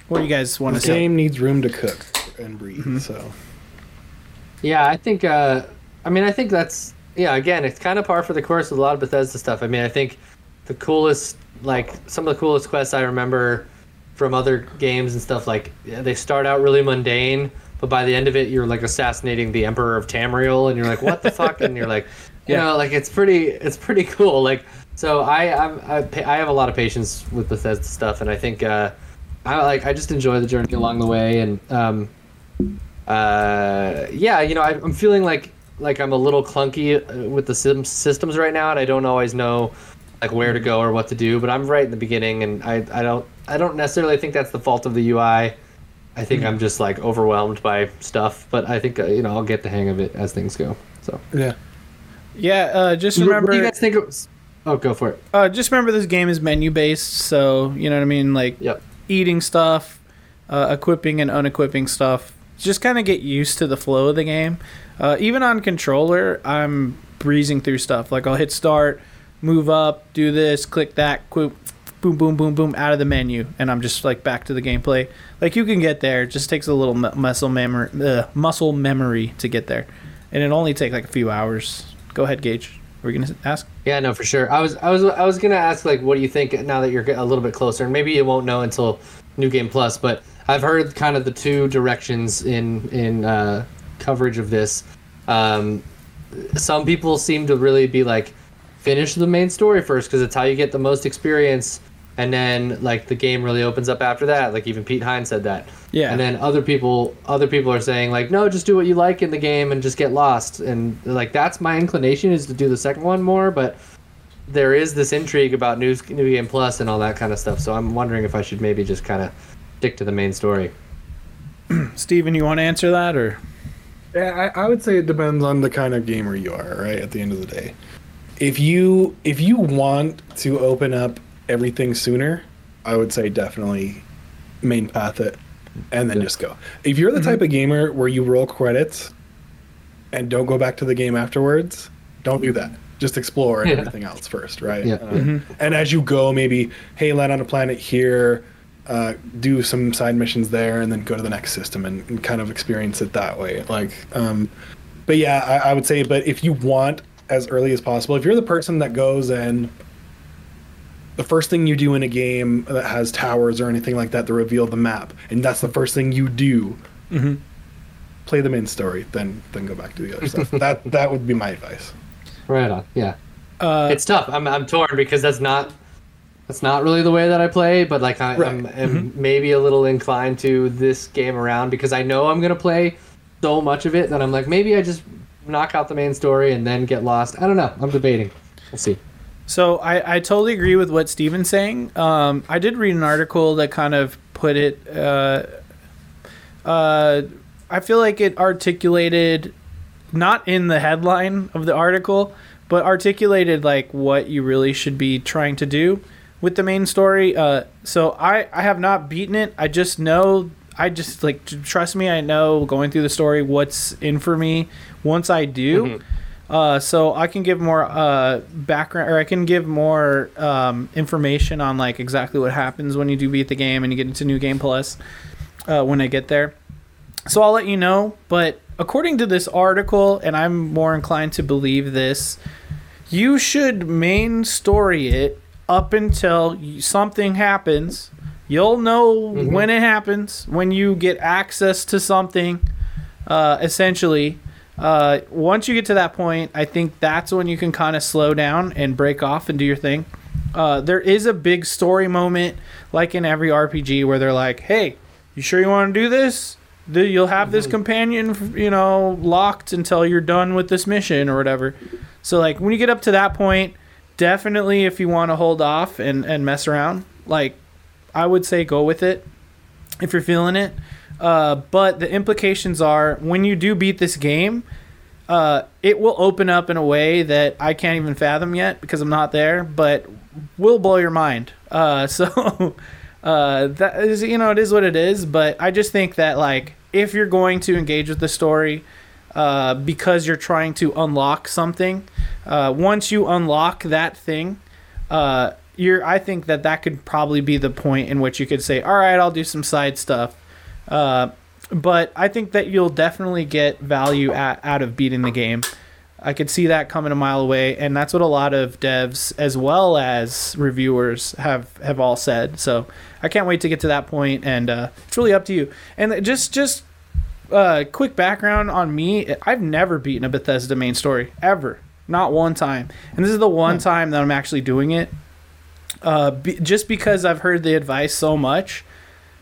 What do you guys want to This say? game needs room to cook and breathe. Mm-hmm. So Yeah, I think. Uh, I mean, I think that's yeah. Again, it's kind of par for the course with a lot of Bethesda stuff. I mean, I think the coolest, like some of the coolest quests I remember from other games and stuff, like yeah, they start out really mundane, but by the end of it, you're like assassinating the Emperor of Tamriel, and you're like, what the fuck? And you're like, you Yeah. know, like it's pretty, it's pretty cool. Like, so I, I'm, I, I have a lot of patience with Bethesda stuff, and I think. Uh, I like I just enjoy the journey along the way, and um, uh, yeah, you know, I, I'm feeling like like I'm a little clunky uh, with the sim- systems right now, and I don't always know like where to go or what to do. But I'm right in the beginning, and I, I don't I don't necessarily think that's the fault of the UI. I think I'm just like overwhelmed by stuff, but I think uh, you know I'll get the hang of it as things go. So yeah, Yeah, uh, just What remember. do you guys think? It was... Oh, go for it. Uh, just remember this game is menu based, so you know what I mean. Like Yep. eating stuff, uh, equipping and unequipping stuff. Just kind of get used to the flow of the game. Uh, even on controller, I'm breezing through stuff. Like I'll hit start, move up, do this, click that, quick, boom, boom, boom, boom, out of the menu, and I'm just like back to the gameplay. Like you can get there. It just takes a little muscle memory, uh, muscle memory to get there, and it only take like a few hours. Go ahead, Gage. Were you gonna ask? Yeah, no, for sure. I was, I was, I was gonna ask like, what do you think now that you're a little bit closer? And maybe you won't know until New Game Plus, but I've heard kind of the two directions in in uh, coverage of this. Um, some people seem to really be like, finish the main story first because it's how you get the most experience, and then like the game really opens up after that. Like even Pete Hines said that. Yeah. And then other people, other people are saying like, no, just do what you like in the game and just get lost. And like that's my inclination is to do the second one more, but there is this intrigue about new new game plus and all that kind of stuff. So I'm wondering if I should maybe just kind of stick to the main story. Steven, you want to answer that or? Yeah, I, I would say it depends on the kind of gamer you are, right? At the end of the day, if you if you want to open up everything sooner, I would say definitely main path it, and then just go. If you're the type of gamer where you roll credits and don't go back to the game afterwards, don't do that. Just explore and Yeah. everything else first, right? Yeah. Uh, And as you go, maybe hey, land on a planet here, uh, do some side missions there, and then go to the next system and, and kind of experience it that way. Like, um, but yeah, I, I would say, but if you want as early as possible, if you're the person that goes and the first thing you do in a game that has towers or anything like that to reveal the map, and that's the first thing you do, play the main story, then then go back to the other stuff. That that would be my advice. Right on. Yeah. Uh, it's tough. I'm I'm torn because that's not that's not really the way that I play, but like I, Right. I'm, am maybe a little inclined to this game around because I know I'm gonna play so much of it that I'm like maybe I just knock out the main story and then get lost. I don't know. I'm debating. We'll see. So I, I totally agree with what Steven's saying. Um, I did read an article that kind of put it. Uh, uh, I feel like it articulated, not in the headline of the article, but articulated like what you really should be trying to do with the main story. Uh, so I I have not beaten it. I just know. I just like trust me. I know going through the story what's in for me. Once I do, uh, so I can give more uh, background, or I can give more um, information on like exactly what happens when you do beat the game and you get into New Game Plus uh, when I get there. So I'll let you know. But according to this article, and I'm more inclined to believe this, you should main story it up until something happens. You'll know when it happens when you get access to something. Uh, essentially, uh, once you get to that point, I think that's when you can kind of slow down and break off and do your thing. Uh, there is a big story moment, like in every RPG, where they're like, "Hey, you sure you want to do this? You'll have this companion, you know, locked until you're done with this mission or whatever." So, like, when you get up to that point, definitely, if you want to hold off and and mess around, like, I would say go with it if you're feeling it. Uh, but the implications are when you do beat this game, uh, it will open up in a way that I can't even fathom yet because I'm not there, but will blow your mind. Uh, so uh, that is, you know, it is what it is. But I just think that like if you're going to engage with the story, uh, because you're trying to unlock something, uh, once you unlock that thing, you're. I think that that could probably be the point in which you could say, "All right, I'll do some side stuff." Uh, but I think that you'll definitely get value at, out of beating the game. I could see that coming a mile away, and that's what a lot of devs as well as reviewers have have all said. So I can't wait to get to that point, and uh, it's really up to you. And just just uh, quick background on me: I've never beaten a Bethesda main story ever, not one time, and this is the one time that I'm actually doing it. Uh, be, just because I've heard the advice so much.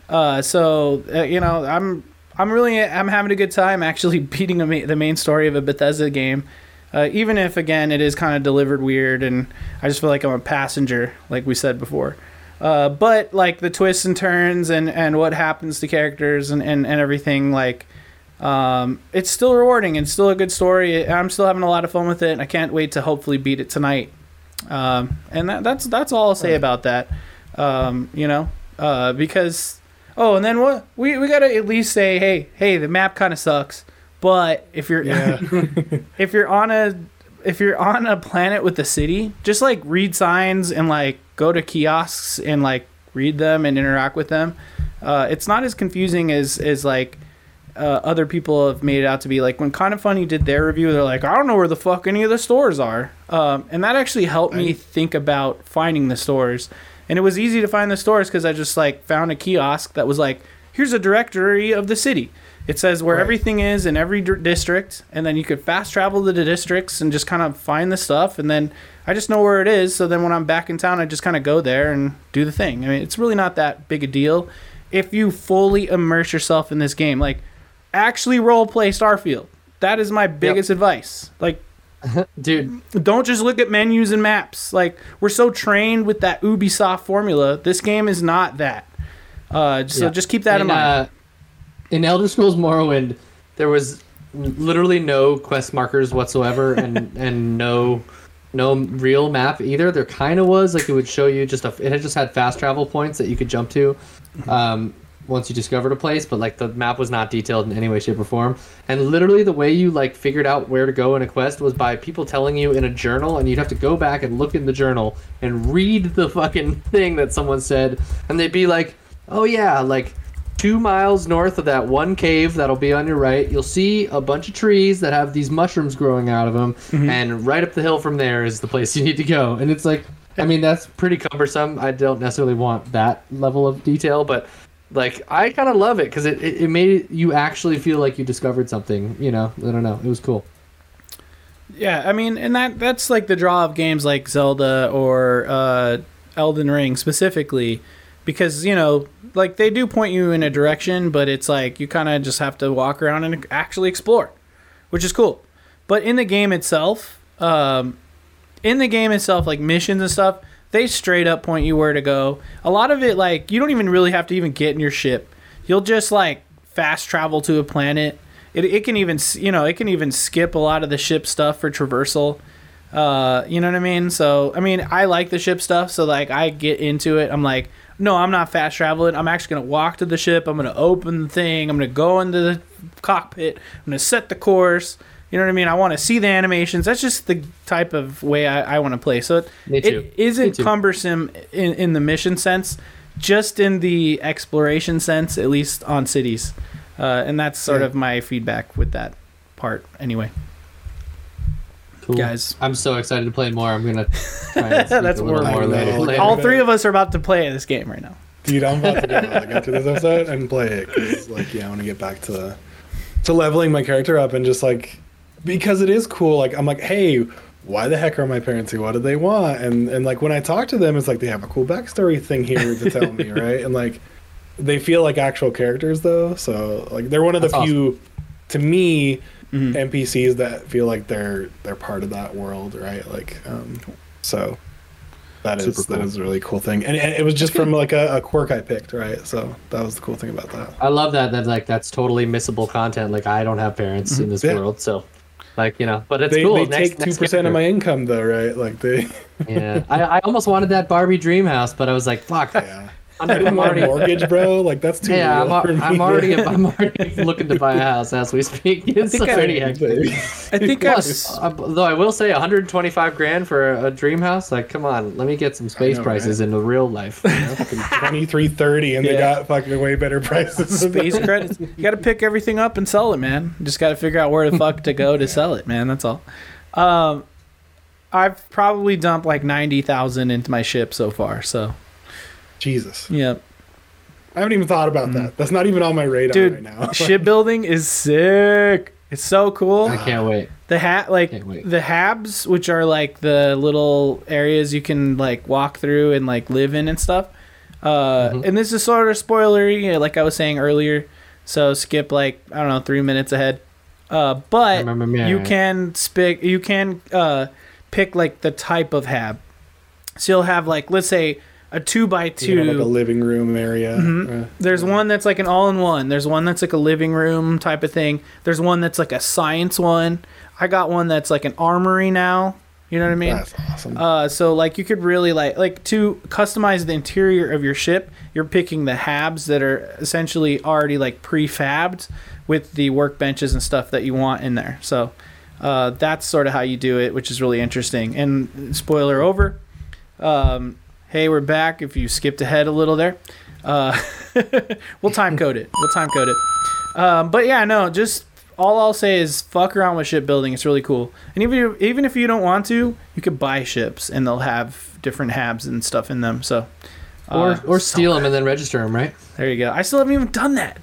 Uh, so uh, you know, I'm I'm really I'm having a good time actually beating a ma- the main story of a Bethesda game. Uh, even if again it is kind of delivered weird, and I just feel like I'm a passenger, like we said before. Uh, but like the twists and turns and, and what happens to characters and, and, and everything, like um, it's still rewarding and still a good story. I'm still having a lot of fun with it. And I can't wait to hopefully beat it tonight. Um, and that, that's that's all I'll say about that. Um, you know, uh, because oh, and then what we we gotta at least say, hey, hey, the map kind of sucks. But if you're Yeah. if you're on a if you're on a planet with the city, just like read signs and like go to kiosks and like read them and interact with them. Uh, it's not as confusing as as like uh, other people have made it out to be. Like when Kind of Funny did their review, they're like, I don't know where the fuck any of the stores are, um, and that actually helped me think about finding the stores. And it was easy to find the stores because I just like found a kiosk that was like, here's a directory of the city. It says where Right. everything is in every d- district, and then you could fast travel to the districts and just kind of find the stuff. And then I just know where it is. So then when I'm back in town, I just kind of go there and do the thing. I mean, it's really not that big a deal if you fully immerse yourself in this game. Like, actually role play Starfield. That is my biggest advice. Like, Dude, don't just look at menus and maps. Like we're so trained with that Ubisoft formula. This game is not that. Uh, so Yeah. just keep that in, mind. Uh, in Elder Scrolls Morrowind, there was literally no quest markers whatsoever, and and no no real map either. There kind of was like it would show you just a. It had just had fast travel points that you could jump to. Um, once you discovered a place, but like the map was not detailed in any way, shape, or form. And literally, the way you like figured out where to go in a quest was by people telling you in a journal, and you'd have to go back and look in the journal and read the fucking thing that someone said, and they'd be like, "Oh yeah, like two miles north of that one cave that'll be on your right, you'll see a bunch of trees that have these mushrooms growing out of them, mm-hmm. and right up the hill from there is the place you need to go." And it's like, I mean, that's pretty cumbersome. I don't necessarily want that level of detail, but like I kind of love it because it, it, it made you actually feel like you discovered something. You know, I don't know, it was cool. Yeah, I mean, and that that's like the draw of games like Zelda or uh, Elden Ring specifically, because you know, like they do point you in a direction, but it's like you kind of just have to walk around and actually explore, which is cool. But in the game itself, um, in the game itself, like missions and stuff, they straight up point you where to go. A lot of it, like you don't even really have to even get in your ship. You'll just like fast travel to a planet. It, it can even you know it can even skip a lot of the ship stuff for traversal. Uh, you know what I mean? So I mean I like the ship stuff. So like I get into it. I'm like, no, I'm not fast traveling. I'm actually gonna walk to the ship. I'm gonna open the thing. I'm gonna go into the cockpit. I'm gonna set the course. You know what I mean? I want to see the animations. That's just the type of way I, I want to play. So it, it isn't cumbersome in, in the mission sense, just in the exploration sense, at least on cities. Uh, and that's sort Yeah. of my feedback with that part, anyway. Cool. Guys. I'm so excited to play more. I'm gonna try and That's a little more I later. Later. All three of us are about to play this game right now. Dude, I'm about to go, like, after this episode and play it because, like, yeah, I want to get back to to leveling my character up and just like because it is cool. Like, I'm like, hey, why the heck are my parents here? What do they want? And and like when I talk to them, it's like they have a cool backstory thing here to tell me, right? And like they feel like actual characters though, so like they're one of the That's few, to me, Mhm. NPCs that feel like they're they're part of that world, right? Like, um, so that is Super that cool. is a really cool thing, and, and it was just from like a, a quirk I picked, right? So that was the cool thing about that. I love that. That like that's totally missable content. Like I don't have parents in this Yeah. world, so like you know. But it's They, cool. they Next- take two next percent of my income though, right? Like they, Yeah, I, I almost wanted that Barbie dream house, but I was like, fuck. yeah. I'm, I'm my already. mortgage, bro. Like that's too. Yeah, I'm, real for. I'm already. I'm already looking to buy a house as we speak. It's think I- already hectic. I think I've, Plus, uh, though I will say 125 grand for a, a dream house. Like, come on, let me get some space know, prices in the real life. you know? Twenty three thirty, and they Yeah. got fucking way better prices. space credits. You got to pick everything up and sell it, man. You just got to figure out where the fuck to go to sell it, man. That's all. Um, I've probably dumped like ninety thousand into my ship so far. So Jesus, yeah, I haven't even thought about that. That's not even on my radar dude, right now. shipbuilding is sick. It's so cool. I can't wait. The hat, like the habs, which are like the little areas you can like walk through and like live in and stuff. Uh, Mhm. And this is sort of spoilery, like I was saying earlier. So skip like I don't know three minutes ahead. Uh, but remember me. you can spick, you can uh, pick like the type of hab. So you'll have like let's say a two by two. like a living room area. Mhm. Uh, There's one that's like an all-in-one. There's one that's like a living room type of thing. There's one that's like a science one. I got one that's like an armory now. You know what I mean? That's awesome. Uh, so like you could really like like to customize the interior of your ship. You're picking the habs that are essentially already like prefabbed with the workbenches and stuff that you want in there. So uh, that's sort of how you do it, which is really interesting. And spoiler over. Um, hey, we're back. If you skipped ahead a little there, uh, we'll time code it. We'll time code it. Um, but yeah, no, just all I'll say is fuck around with shipbuilding. It's really cool. And even if, even if you don't want to, you could buy ships and they'll have different habs and stuff in them. So or uh, or steal them and then register them, right? there you go. I still haven't even done that.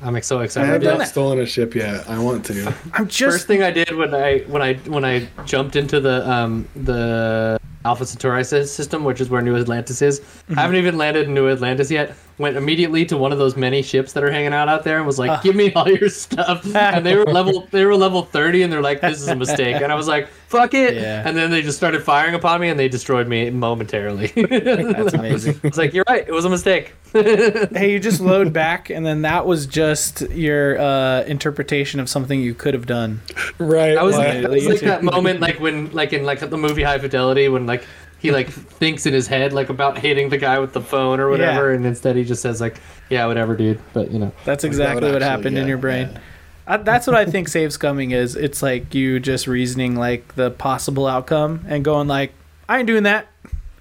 I'm so excited. I have not stolen a ship yet. I want to. I'm just First thing I did when I when I when I jumped into the um the Alpha Centauri system, which is where New Atlantis is. Mm-hmm. I haven't even landed in New Atlantis yet. Went immediately to one of those many ships that are hanging out out there and was like, Ah. "Give me all your stuff." And they were level they were level 30 and they're like, "This is a mistake." And I was like, "Fuck it." Yeah. And then they just started firing upon me and they destroyed me momentarily. that's amazing. I was like, "You're right. It was a mistake." hey, you just load back, and then that was just your uh, interpretation of something you could have done. Right. I was, like- it was like that moment, like when, like in like the movie High Fidelity, when like he like thinks in his head like about hitting the guy with the phone or whatever, Yeah. and instead he just says like, "Yeah, whatever, dude." But you know, That's Like, that exactly what actually- happened in your brain. yeah. Uh, that's what I think save scumming is. It's like you just reasoning like the possible outcome and going like, I ain't doing that.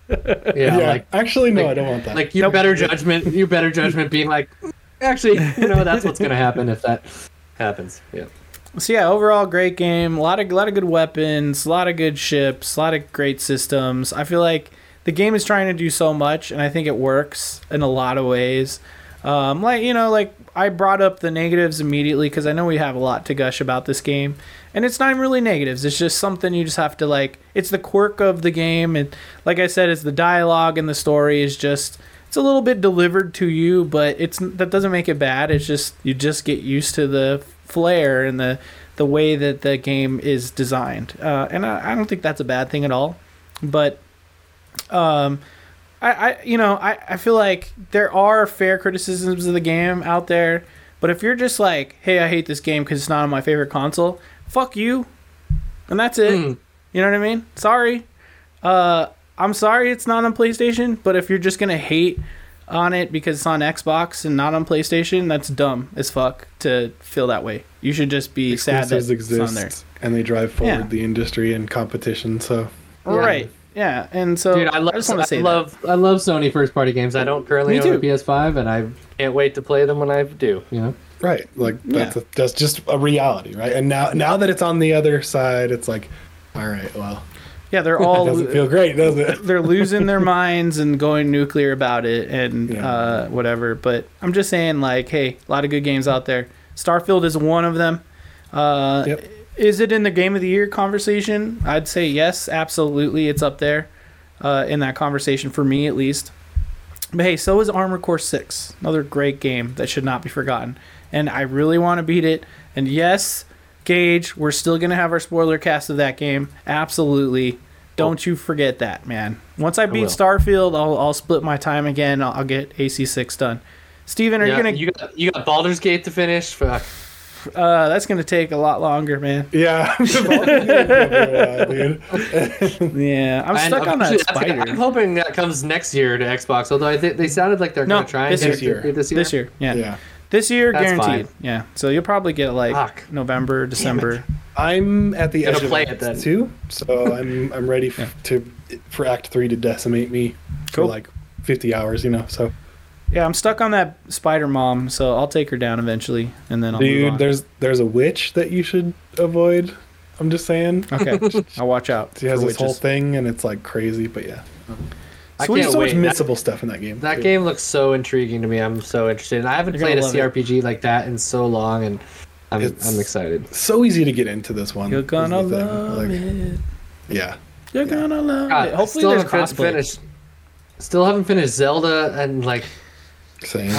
yeah, Yeah. like actually, no, like- I don't want that. like your Nope. better judgment, your better judgment being like, actually, you know, that's what's gonna happen if that happens. Yeah. So yeah, overall great game. A lot of lot of good weapons, a lot of good ships, a lot of great systems. I feel like the game is trying to do so much, and I think it works in a lot of ways. Um, like you know, like I brought up the negatives immediately because I know we have a lot to gush about this game, and it's not really negatives. It's just something you just have to like. It's the quirk of the game, and like I said, it's the dialogue and the story is just. It's a little bit delivered to you, but it's that doesn't make it bad. It's just you just get used to the flair and the the way that the game is designed, uh, and I, I don't think that's a bad thing at all. But um, I, I you know I, I feel like there are fair criticisms of the game out there but if you're just like hey i hate this game because it's not on my favorite console fuck you and that's it Hmm. you know what i mean sorry uh i'm sorry it's not on playstation but if you're just gonna hate on it because it's on xbox and not on playstation that's dumb as fuck to feel that way you should just be sad that Exclusives it's on there exist, and they drive forward Yeah. the industry and competition. So Yeah. right yeah and so Dude, I love, I, just want I, to say that. love, I love Sony first party games. I don't currently Me own a. PS5, and I can't wait to play them when I do. You know, right, like that's Yeah. a, that's just a reality, right? And now now that it's on the other side, it's like, all right, well, yeah they're all doesn't feel great, does it? they're losing their minds and going nuclear about it and Yeah. uh, whatever. But I'm just saying, like, hey, a lot of good games out there. Starfield is one of them. Uh, Yep. Is it in the game of the year conversation? I'd say yes, absolutely. It's up there uh, in that conversation for me, at least. But hey, so is Armored Core 6, another great game that should not be forgotten. And I really want to beat it. And yes, Gage, we're still going to have our spoiler cast of that game. Absolutely. Don't you forget that, man. Once I beat will. Starfield, I'll, I'll split my time again. I'll, I'll get AC6 done. Steven, are yeah, you going to. you got you got Baldur's Gate to finish. Fuck. Uh, that's going to take a lot longer, man. Yeah, dude. Yeah, I'm And stuck on that eventually, that's gonna- spider. I'm hoping that comes next year to Xbox. Although I think they sounded like they're No, gonna try this and year. get this year. This year, yeah. Yeah, This year, That's guaranteed. fine. Yeah. So you'll probably get like Fuck. November, December. I'm at the Gonna edge of play Act it then. two, so I'm I'm ready f- Yeah. to for Act three to decimate me for like 50 hours, you know. So, Yeah, I'm stuck on that spider mom, so I'll take her down eventually, and then I'll move dude, on. there's there's a witch that you should avoid. I'm just saying. Okay, I'll watch out. She has for this whole thing, and it's like crazy, but yeah. I So there's can't so wait. much That- missable stuff in that game. That too. game looks so intriguing to me. I'm so interested. And I haven't You're played a gonna it. CRPG like that in so long, and I'm I'm excited. so easy to get into this one. You're gonna the thing. love Like, it. Yeah. You're Yeah. gonna love God, it. Hopefully, still there's haven't crossplay. finished. Still haven't finished Zelda, and like Same.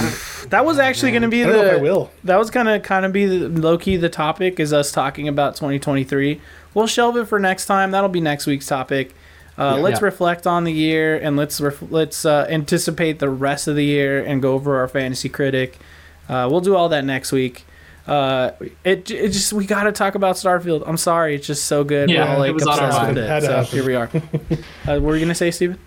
That was actually going to be I don't know if I the. will. That was gonna kind of be the, low key the topic is us talking about 2023. We'll shelve it for next time. That'll be next week's topic. Uh, Yeah. let's Yeah. reflect on the year and let's ref- let's uh, anticipate the rest of the year and go over our fantasy critic. Uh, we'll do all that next week. Uh, it, it just we got to talk about Starfield. I'm sorry, it's just so good. Yeah, We're all like it was on our obsessed mind. with Had it. to So happen. here we are. uh, what were you gonna say, Steven?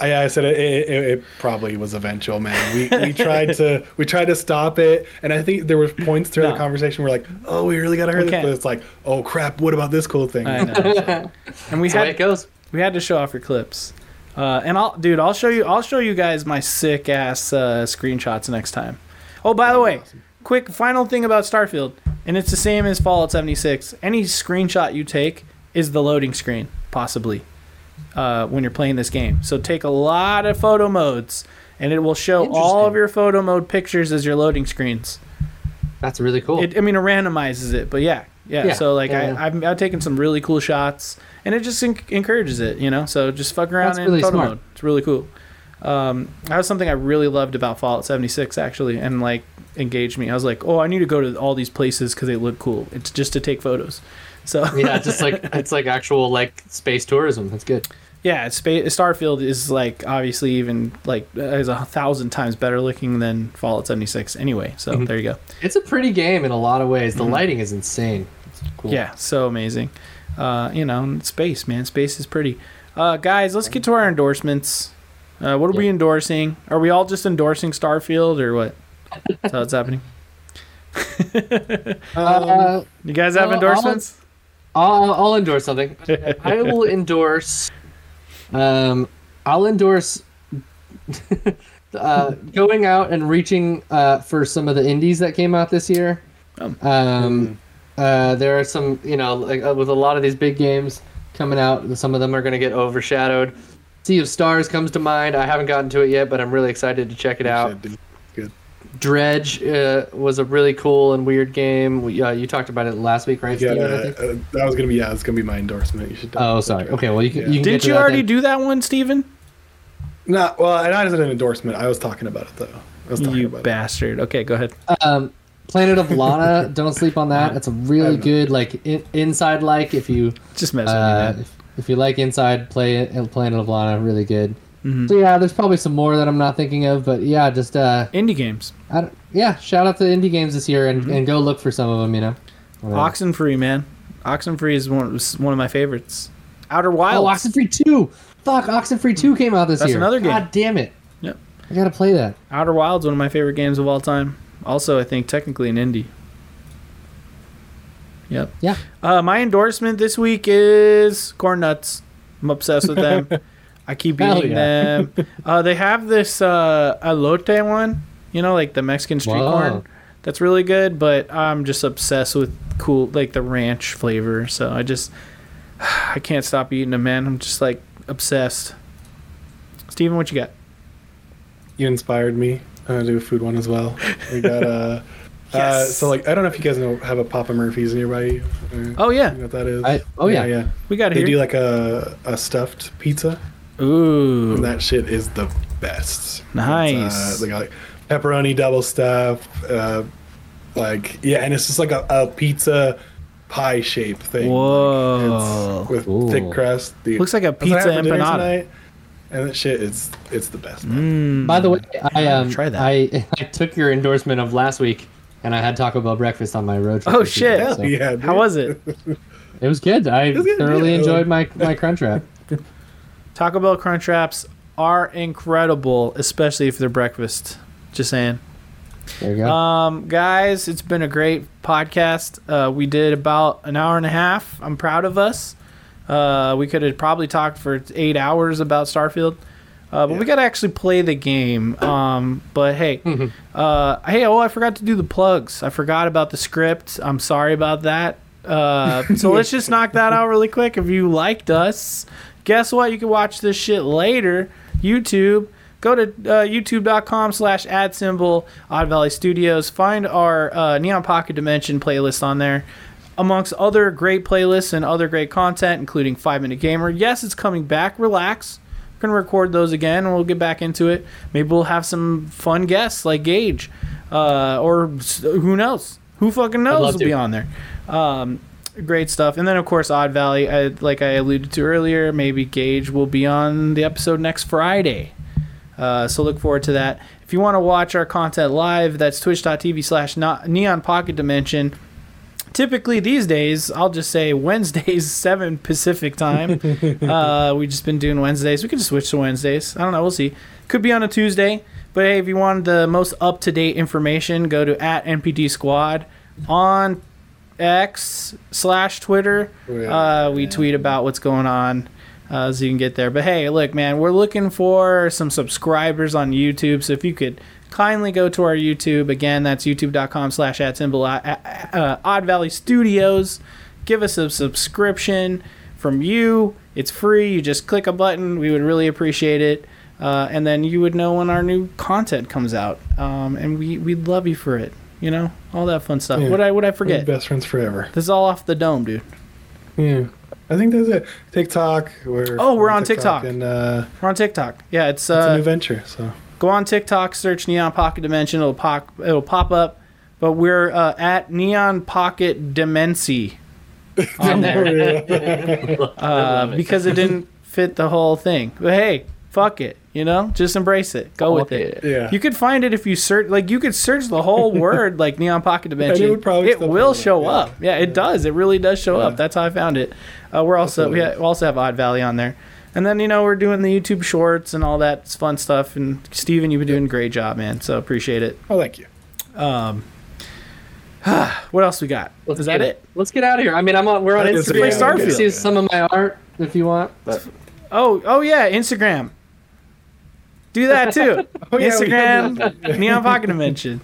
I, I said it, it, it, it probably was eventual, man. We, we tried to we tried to stop it, and I think there were points throughout No. the conversation where like, oh, we really gotta hurry We this, but it's like, oh crap, what about this cool thing? I know. and we that's the had it goes. We had to show off your clips. Uh, and I'll, dude, I'll show you. I'll show you guys my sick ass uh, screenshots next time. Oh, by the way, quick final thing about Starfield, and it's the same as Fallout 76. Any screenshot you take is the loading screen, possibly, uh, when you're playing this game. So take a lot of photo modes, and it will show all of your photo mode pictures as your loading screens. That's really cool. It, I mean, it randomizes it, but yeah, yeah. Yeah, so like, yeah, I. I've, I've taken some really cool shots, and it just en- encourages it, you know. So just fuck around That's in really photo smart. mode. It's really cool. Um, that was something I really loved about Fallout 76 actually, and like engaged me. I was like, oh, I need to go to all these places because they look cool. It's just to take photos. So yeah, it's just like it's like actual like space tourism. That's good. yeah, it's spa- Starfield is like obviously even like is a thousand times better looking than Fallout 76 anyway. So Mhm. there you go. It's a pretty game in a lot of ways. The lighting is insane. It's cool. Mm-hmm. Yeah, so amazing. Uh, you know, space, man. Space is pretty. Uh, guys, let's get to our endorsements. Uh, what are we endorsing? Are we all just endorsing Starfield or what? That's how it's happening. Uh, You guys have Well, endorsements? I'll, I'll endorse something. I will endorse. Um, I'll endorse uh, going out and reaching uh, for some of the indies that came out this year. Oh. Um, uh, there are some, you know, like uh, with a lot of these big games coming out, some of them are going to get overshadowed. Sea of Stars comes to mind. I haven't gotten to it yet, but I'm really excited to check it out. Good. Dredge uh, was a really cool and weird game. We, uh, you talked about it last week, right? Yeah, Steven, I think? that was gonna be yeah, it's gonna be my endorsement. You should. Oh, sorry. Okay, well you can. Yeah. You can Didn't you already then. do that one, Steven? No, well, not as an endorsement. I was talking about it though. I was talking You about bastard. Okay, go ahead. Um, Planet of Lana. don't sleep on that. It's a really good like in, inside like if you Just messing uh, if, if you like inside play it, Planet of Lana, really good. Mhm. So yeah, there's probably some more that I'm not thinking of, but yeah, just uh, Indie games. Yeah, shout out to indie games this year and, and go look for some of them. You know. Uh, Oxenfree, man. Oxenfree is one, one of my favorites. Outer Wilds. Oh, Oxenfree two. Fuck, Oxenfree two came out this That's year. another game. God damn it. Yep. I gotta play that. Outer Wilds, one of my favorite games of all time. Also, I think technically an indie. Yep. Yeah. Uh, my endorsement this week is corn nuts. I'm obsessed with them. I keep eating yeah. them. Uh, they have this uh, elote one, you know, like the Mexican street Whoa. corn. That's really good, but I'm just obsessed with cool, like the ranch flavor. So I just, I can't stop eating them, man. I'm just like obsessed. Steven, what you got? You inspired me. I'm gonna do a food one as well. We got uh, uh Yes. so like I don't know if you guys know have a Papa Murphy's nearby. Uh, Oh yeah, you know what that is? I, oh yeah. yeah. we got it They here. do like a a stuffed pizza. Ooh, And that shit is the best. Nice. Uh, they got like pepperoni double stuff. Uh, like yeah, and it's just like a, a pizza pie shape thing. Whoa. Like, it's with Ooh. thick crust. The, Looks like a that's what I pizza empanada. Tonight, And that shit, it's it's the best. Mm. By the way, I um, Try that. I I took your endorsement of last week, and I had Taco Bell breakfast on my road trip. Oh, shit. weekend, so yeah, dude. How was it? It was good. I was good, thoroughly yeah. enjoyed my my crunch wrap. Taco Bell crunch wraps are incredible, especially if they're breakfast. Just saying. There you go. Um, guys, it's been a great podcast. Uh, we did about an hour and a half. I'm proud of us. Uh, we could have probably talked for eight hours about Starfield, uh, but we got to actually play the game. Um, but hey, uh, hey, oh, I forgot to do the plugs. I forgot about the script. I'm sorry about that. Uh, so let's just knock that out really quick. If you liked us, guess what? You can watch this shit later. YouTube. Go to uh, youtube.com slash ad symbol Odd Valley Studios. Find our uh, Neon Pocket Dimension playlist on there. Amongst other great playlists and other great content, including Five Minute Gamer. Yes, it's coming back. Relax. We're going to record those again and we'll get back into it. Maybe we'll have some fun guests like Gage. Uh, or who knows? Who fucking knows will to. be on there. Um, great stuff. And then, of course, Odd Valley, I, like I alluded to earlier, maybe Gage will be on the episode next Friday. Uh, so look forward to that. If you want to watch our content live, that's twitch.tv slash neon pocket dimension. Typically these days, I'll just say Wednesdays, 7 Pacific time. uh, we've just been doing Wednesdays. We could just switch to Wednesdays. I don't know. We'll see. Could be on a Tuesday. But hey, if you want the most up to date information, go to at NPD Squad on X slash Twitter. Yeah. Uh, we tweet about what's going on uh, so you can get there. But hey, look, man, we're looking for some subscribers on YouTube. So if you could kindly go to our YouTube again, that's youtube.com slash at symbol uh, uh, Odd Valley Studios. Give us a subscription from you. It's free. You just click a button. We would really appreciate it. Uh, and then you would know when our new content comes out. Um, and we, we'd love you for it. You know, all that fun stuff. Yeah. What I would I forget? best friends forever. This is all off the dome, dude. Yeah. I think that's it. TikTok. We're, Oh, we're on TikTok. And uh, We're on TikTok. Yeah, it's it's a uh, new venture. So go on TikTok, search Neon Pocket Dimension. It'll pop. It'll pop up. But we're uh, at Neon Pocket Dimensi on there uh, because it didn't fit the whole thing. But hey, fuck it. You know, just embrace it. Go with Fuck it. Yeah. You could find it if you search. Like you could search the whole word, like Neon Pocket Dimension. would probably it will come up, show yeah. up. Yeah, it does. It really does show up. That's how I found it. Uh, we're also we, ha- we also have Odd Valley on there. And then you know we're doing the YouTube Shorts and all that fun stuff. And Steven, you've been doing a great job, man. So appreciate it. oh, thank you. Um, what else we got? Let's Is that get it? Let's get out of here. I mean, I'm on. We're on Let's Instagram. play You can See some of my art if you want. But Oh, oh yeah, Instagram. Do that too. Oh, yeah, Instagram, Neon Pocket Dimension.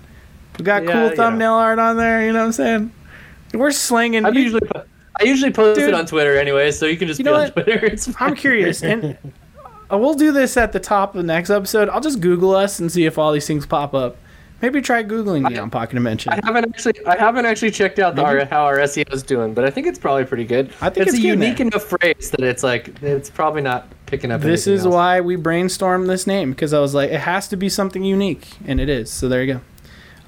We got Yeah, cool yeah. thumbnail art on there. You know what I'm saying? We're slinging. I usually I usually post Dude. it on Twitter anyway, so you can just You be on what? Twitter. It's. I'm curious, and uh, we'll do this at the top of the next episode. I'll just Google us and see if all these things pop up. Maybe try googling Neon Pocket Dimension. I haven't actually I haven't actually checked out the, how our SEO is doing, but I think it's probably pretty good. I think it's, it's a unique there. enough phrase that it's like it's probably not picking up. This is else. why we brainstormed this name because I was like, it has to be something unique, and it is. So there you go.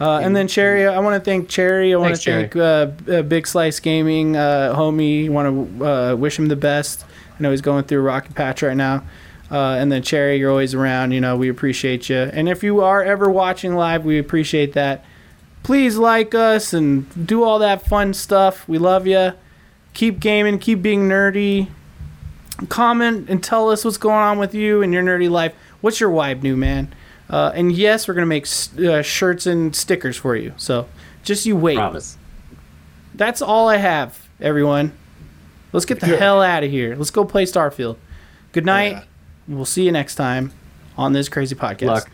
Uh, and then Cherry, I want to thank Cherry. I want to thank uh, uh, Big Slice Gaming, uh, homie. Want to uh, wish him the best. I know he's going through a rocky patch right now. Uh, and then Cherry, you're always around. You know, we appreciate you. And if you are ever watching live, we appreciate that. Please like us and do all that fun stuff. We love you. Keep gaming. Keep being nerdy comment and tell us what's going on with you and your nerdy life. What's your vibe, new man? Uh, and yes, we're gonna make uh, shirts and stickers for you. So just you wait. promise. That's all I have, everyone. Let's get the Yeah. hell out of here. Let's go play Starfield. Good night. Yeah. We'll see you next time on this crazy podcast. Luck.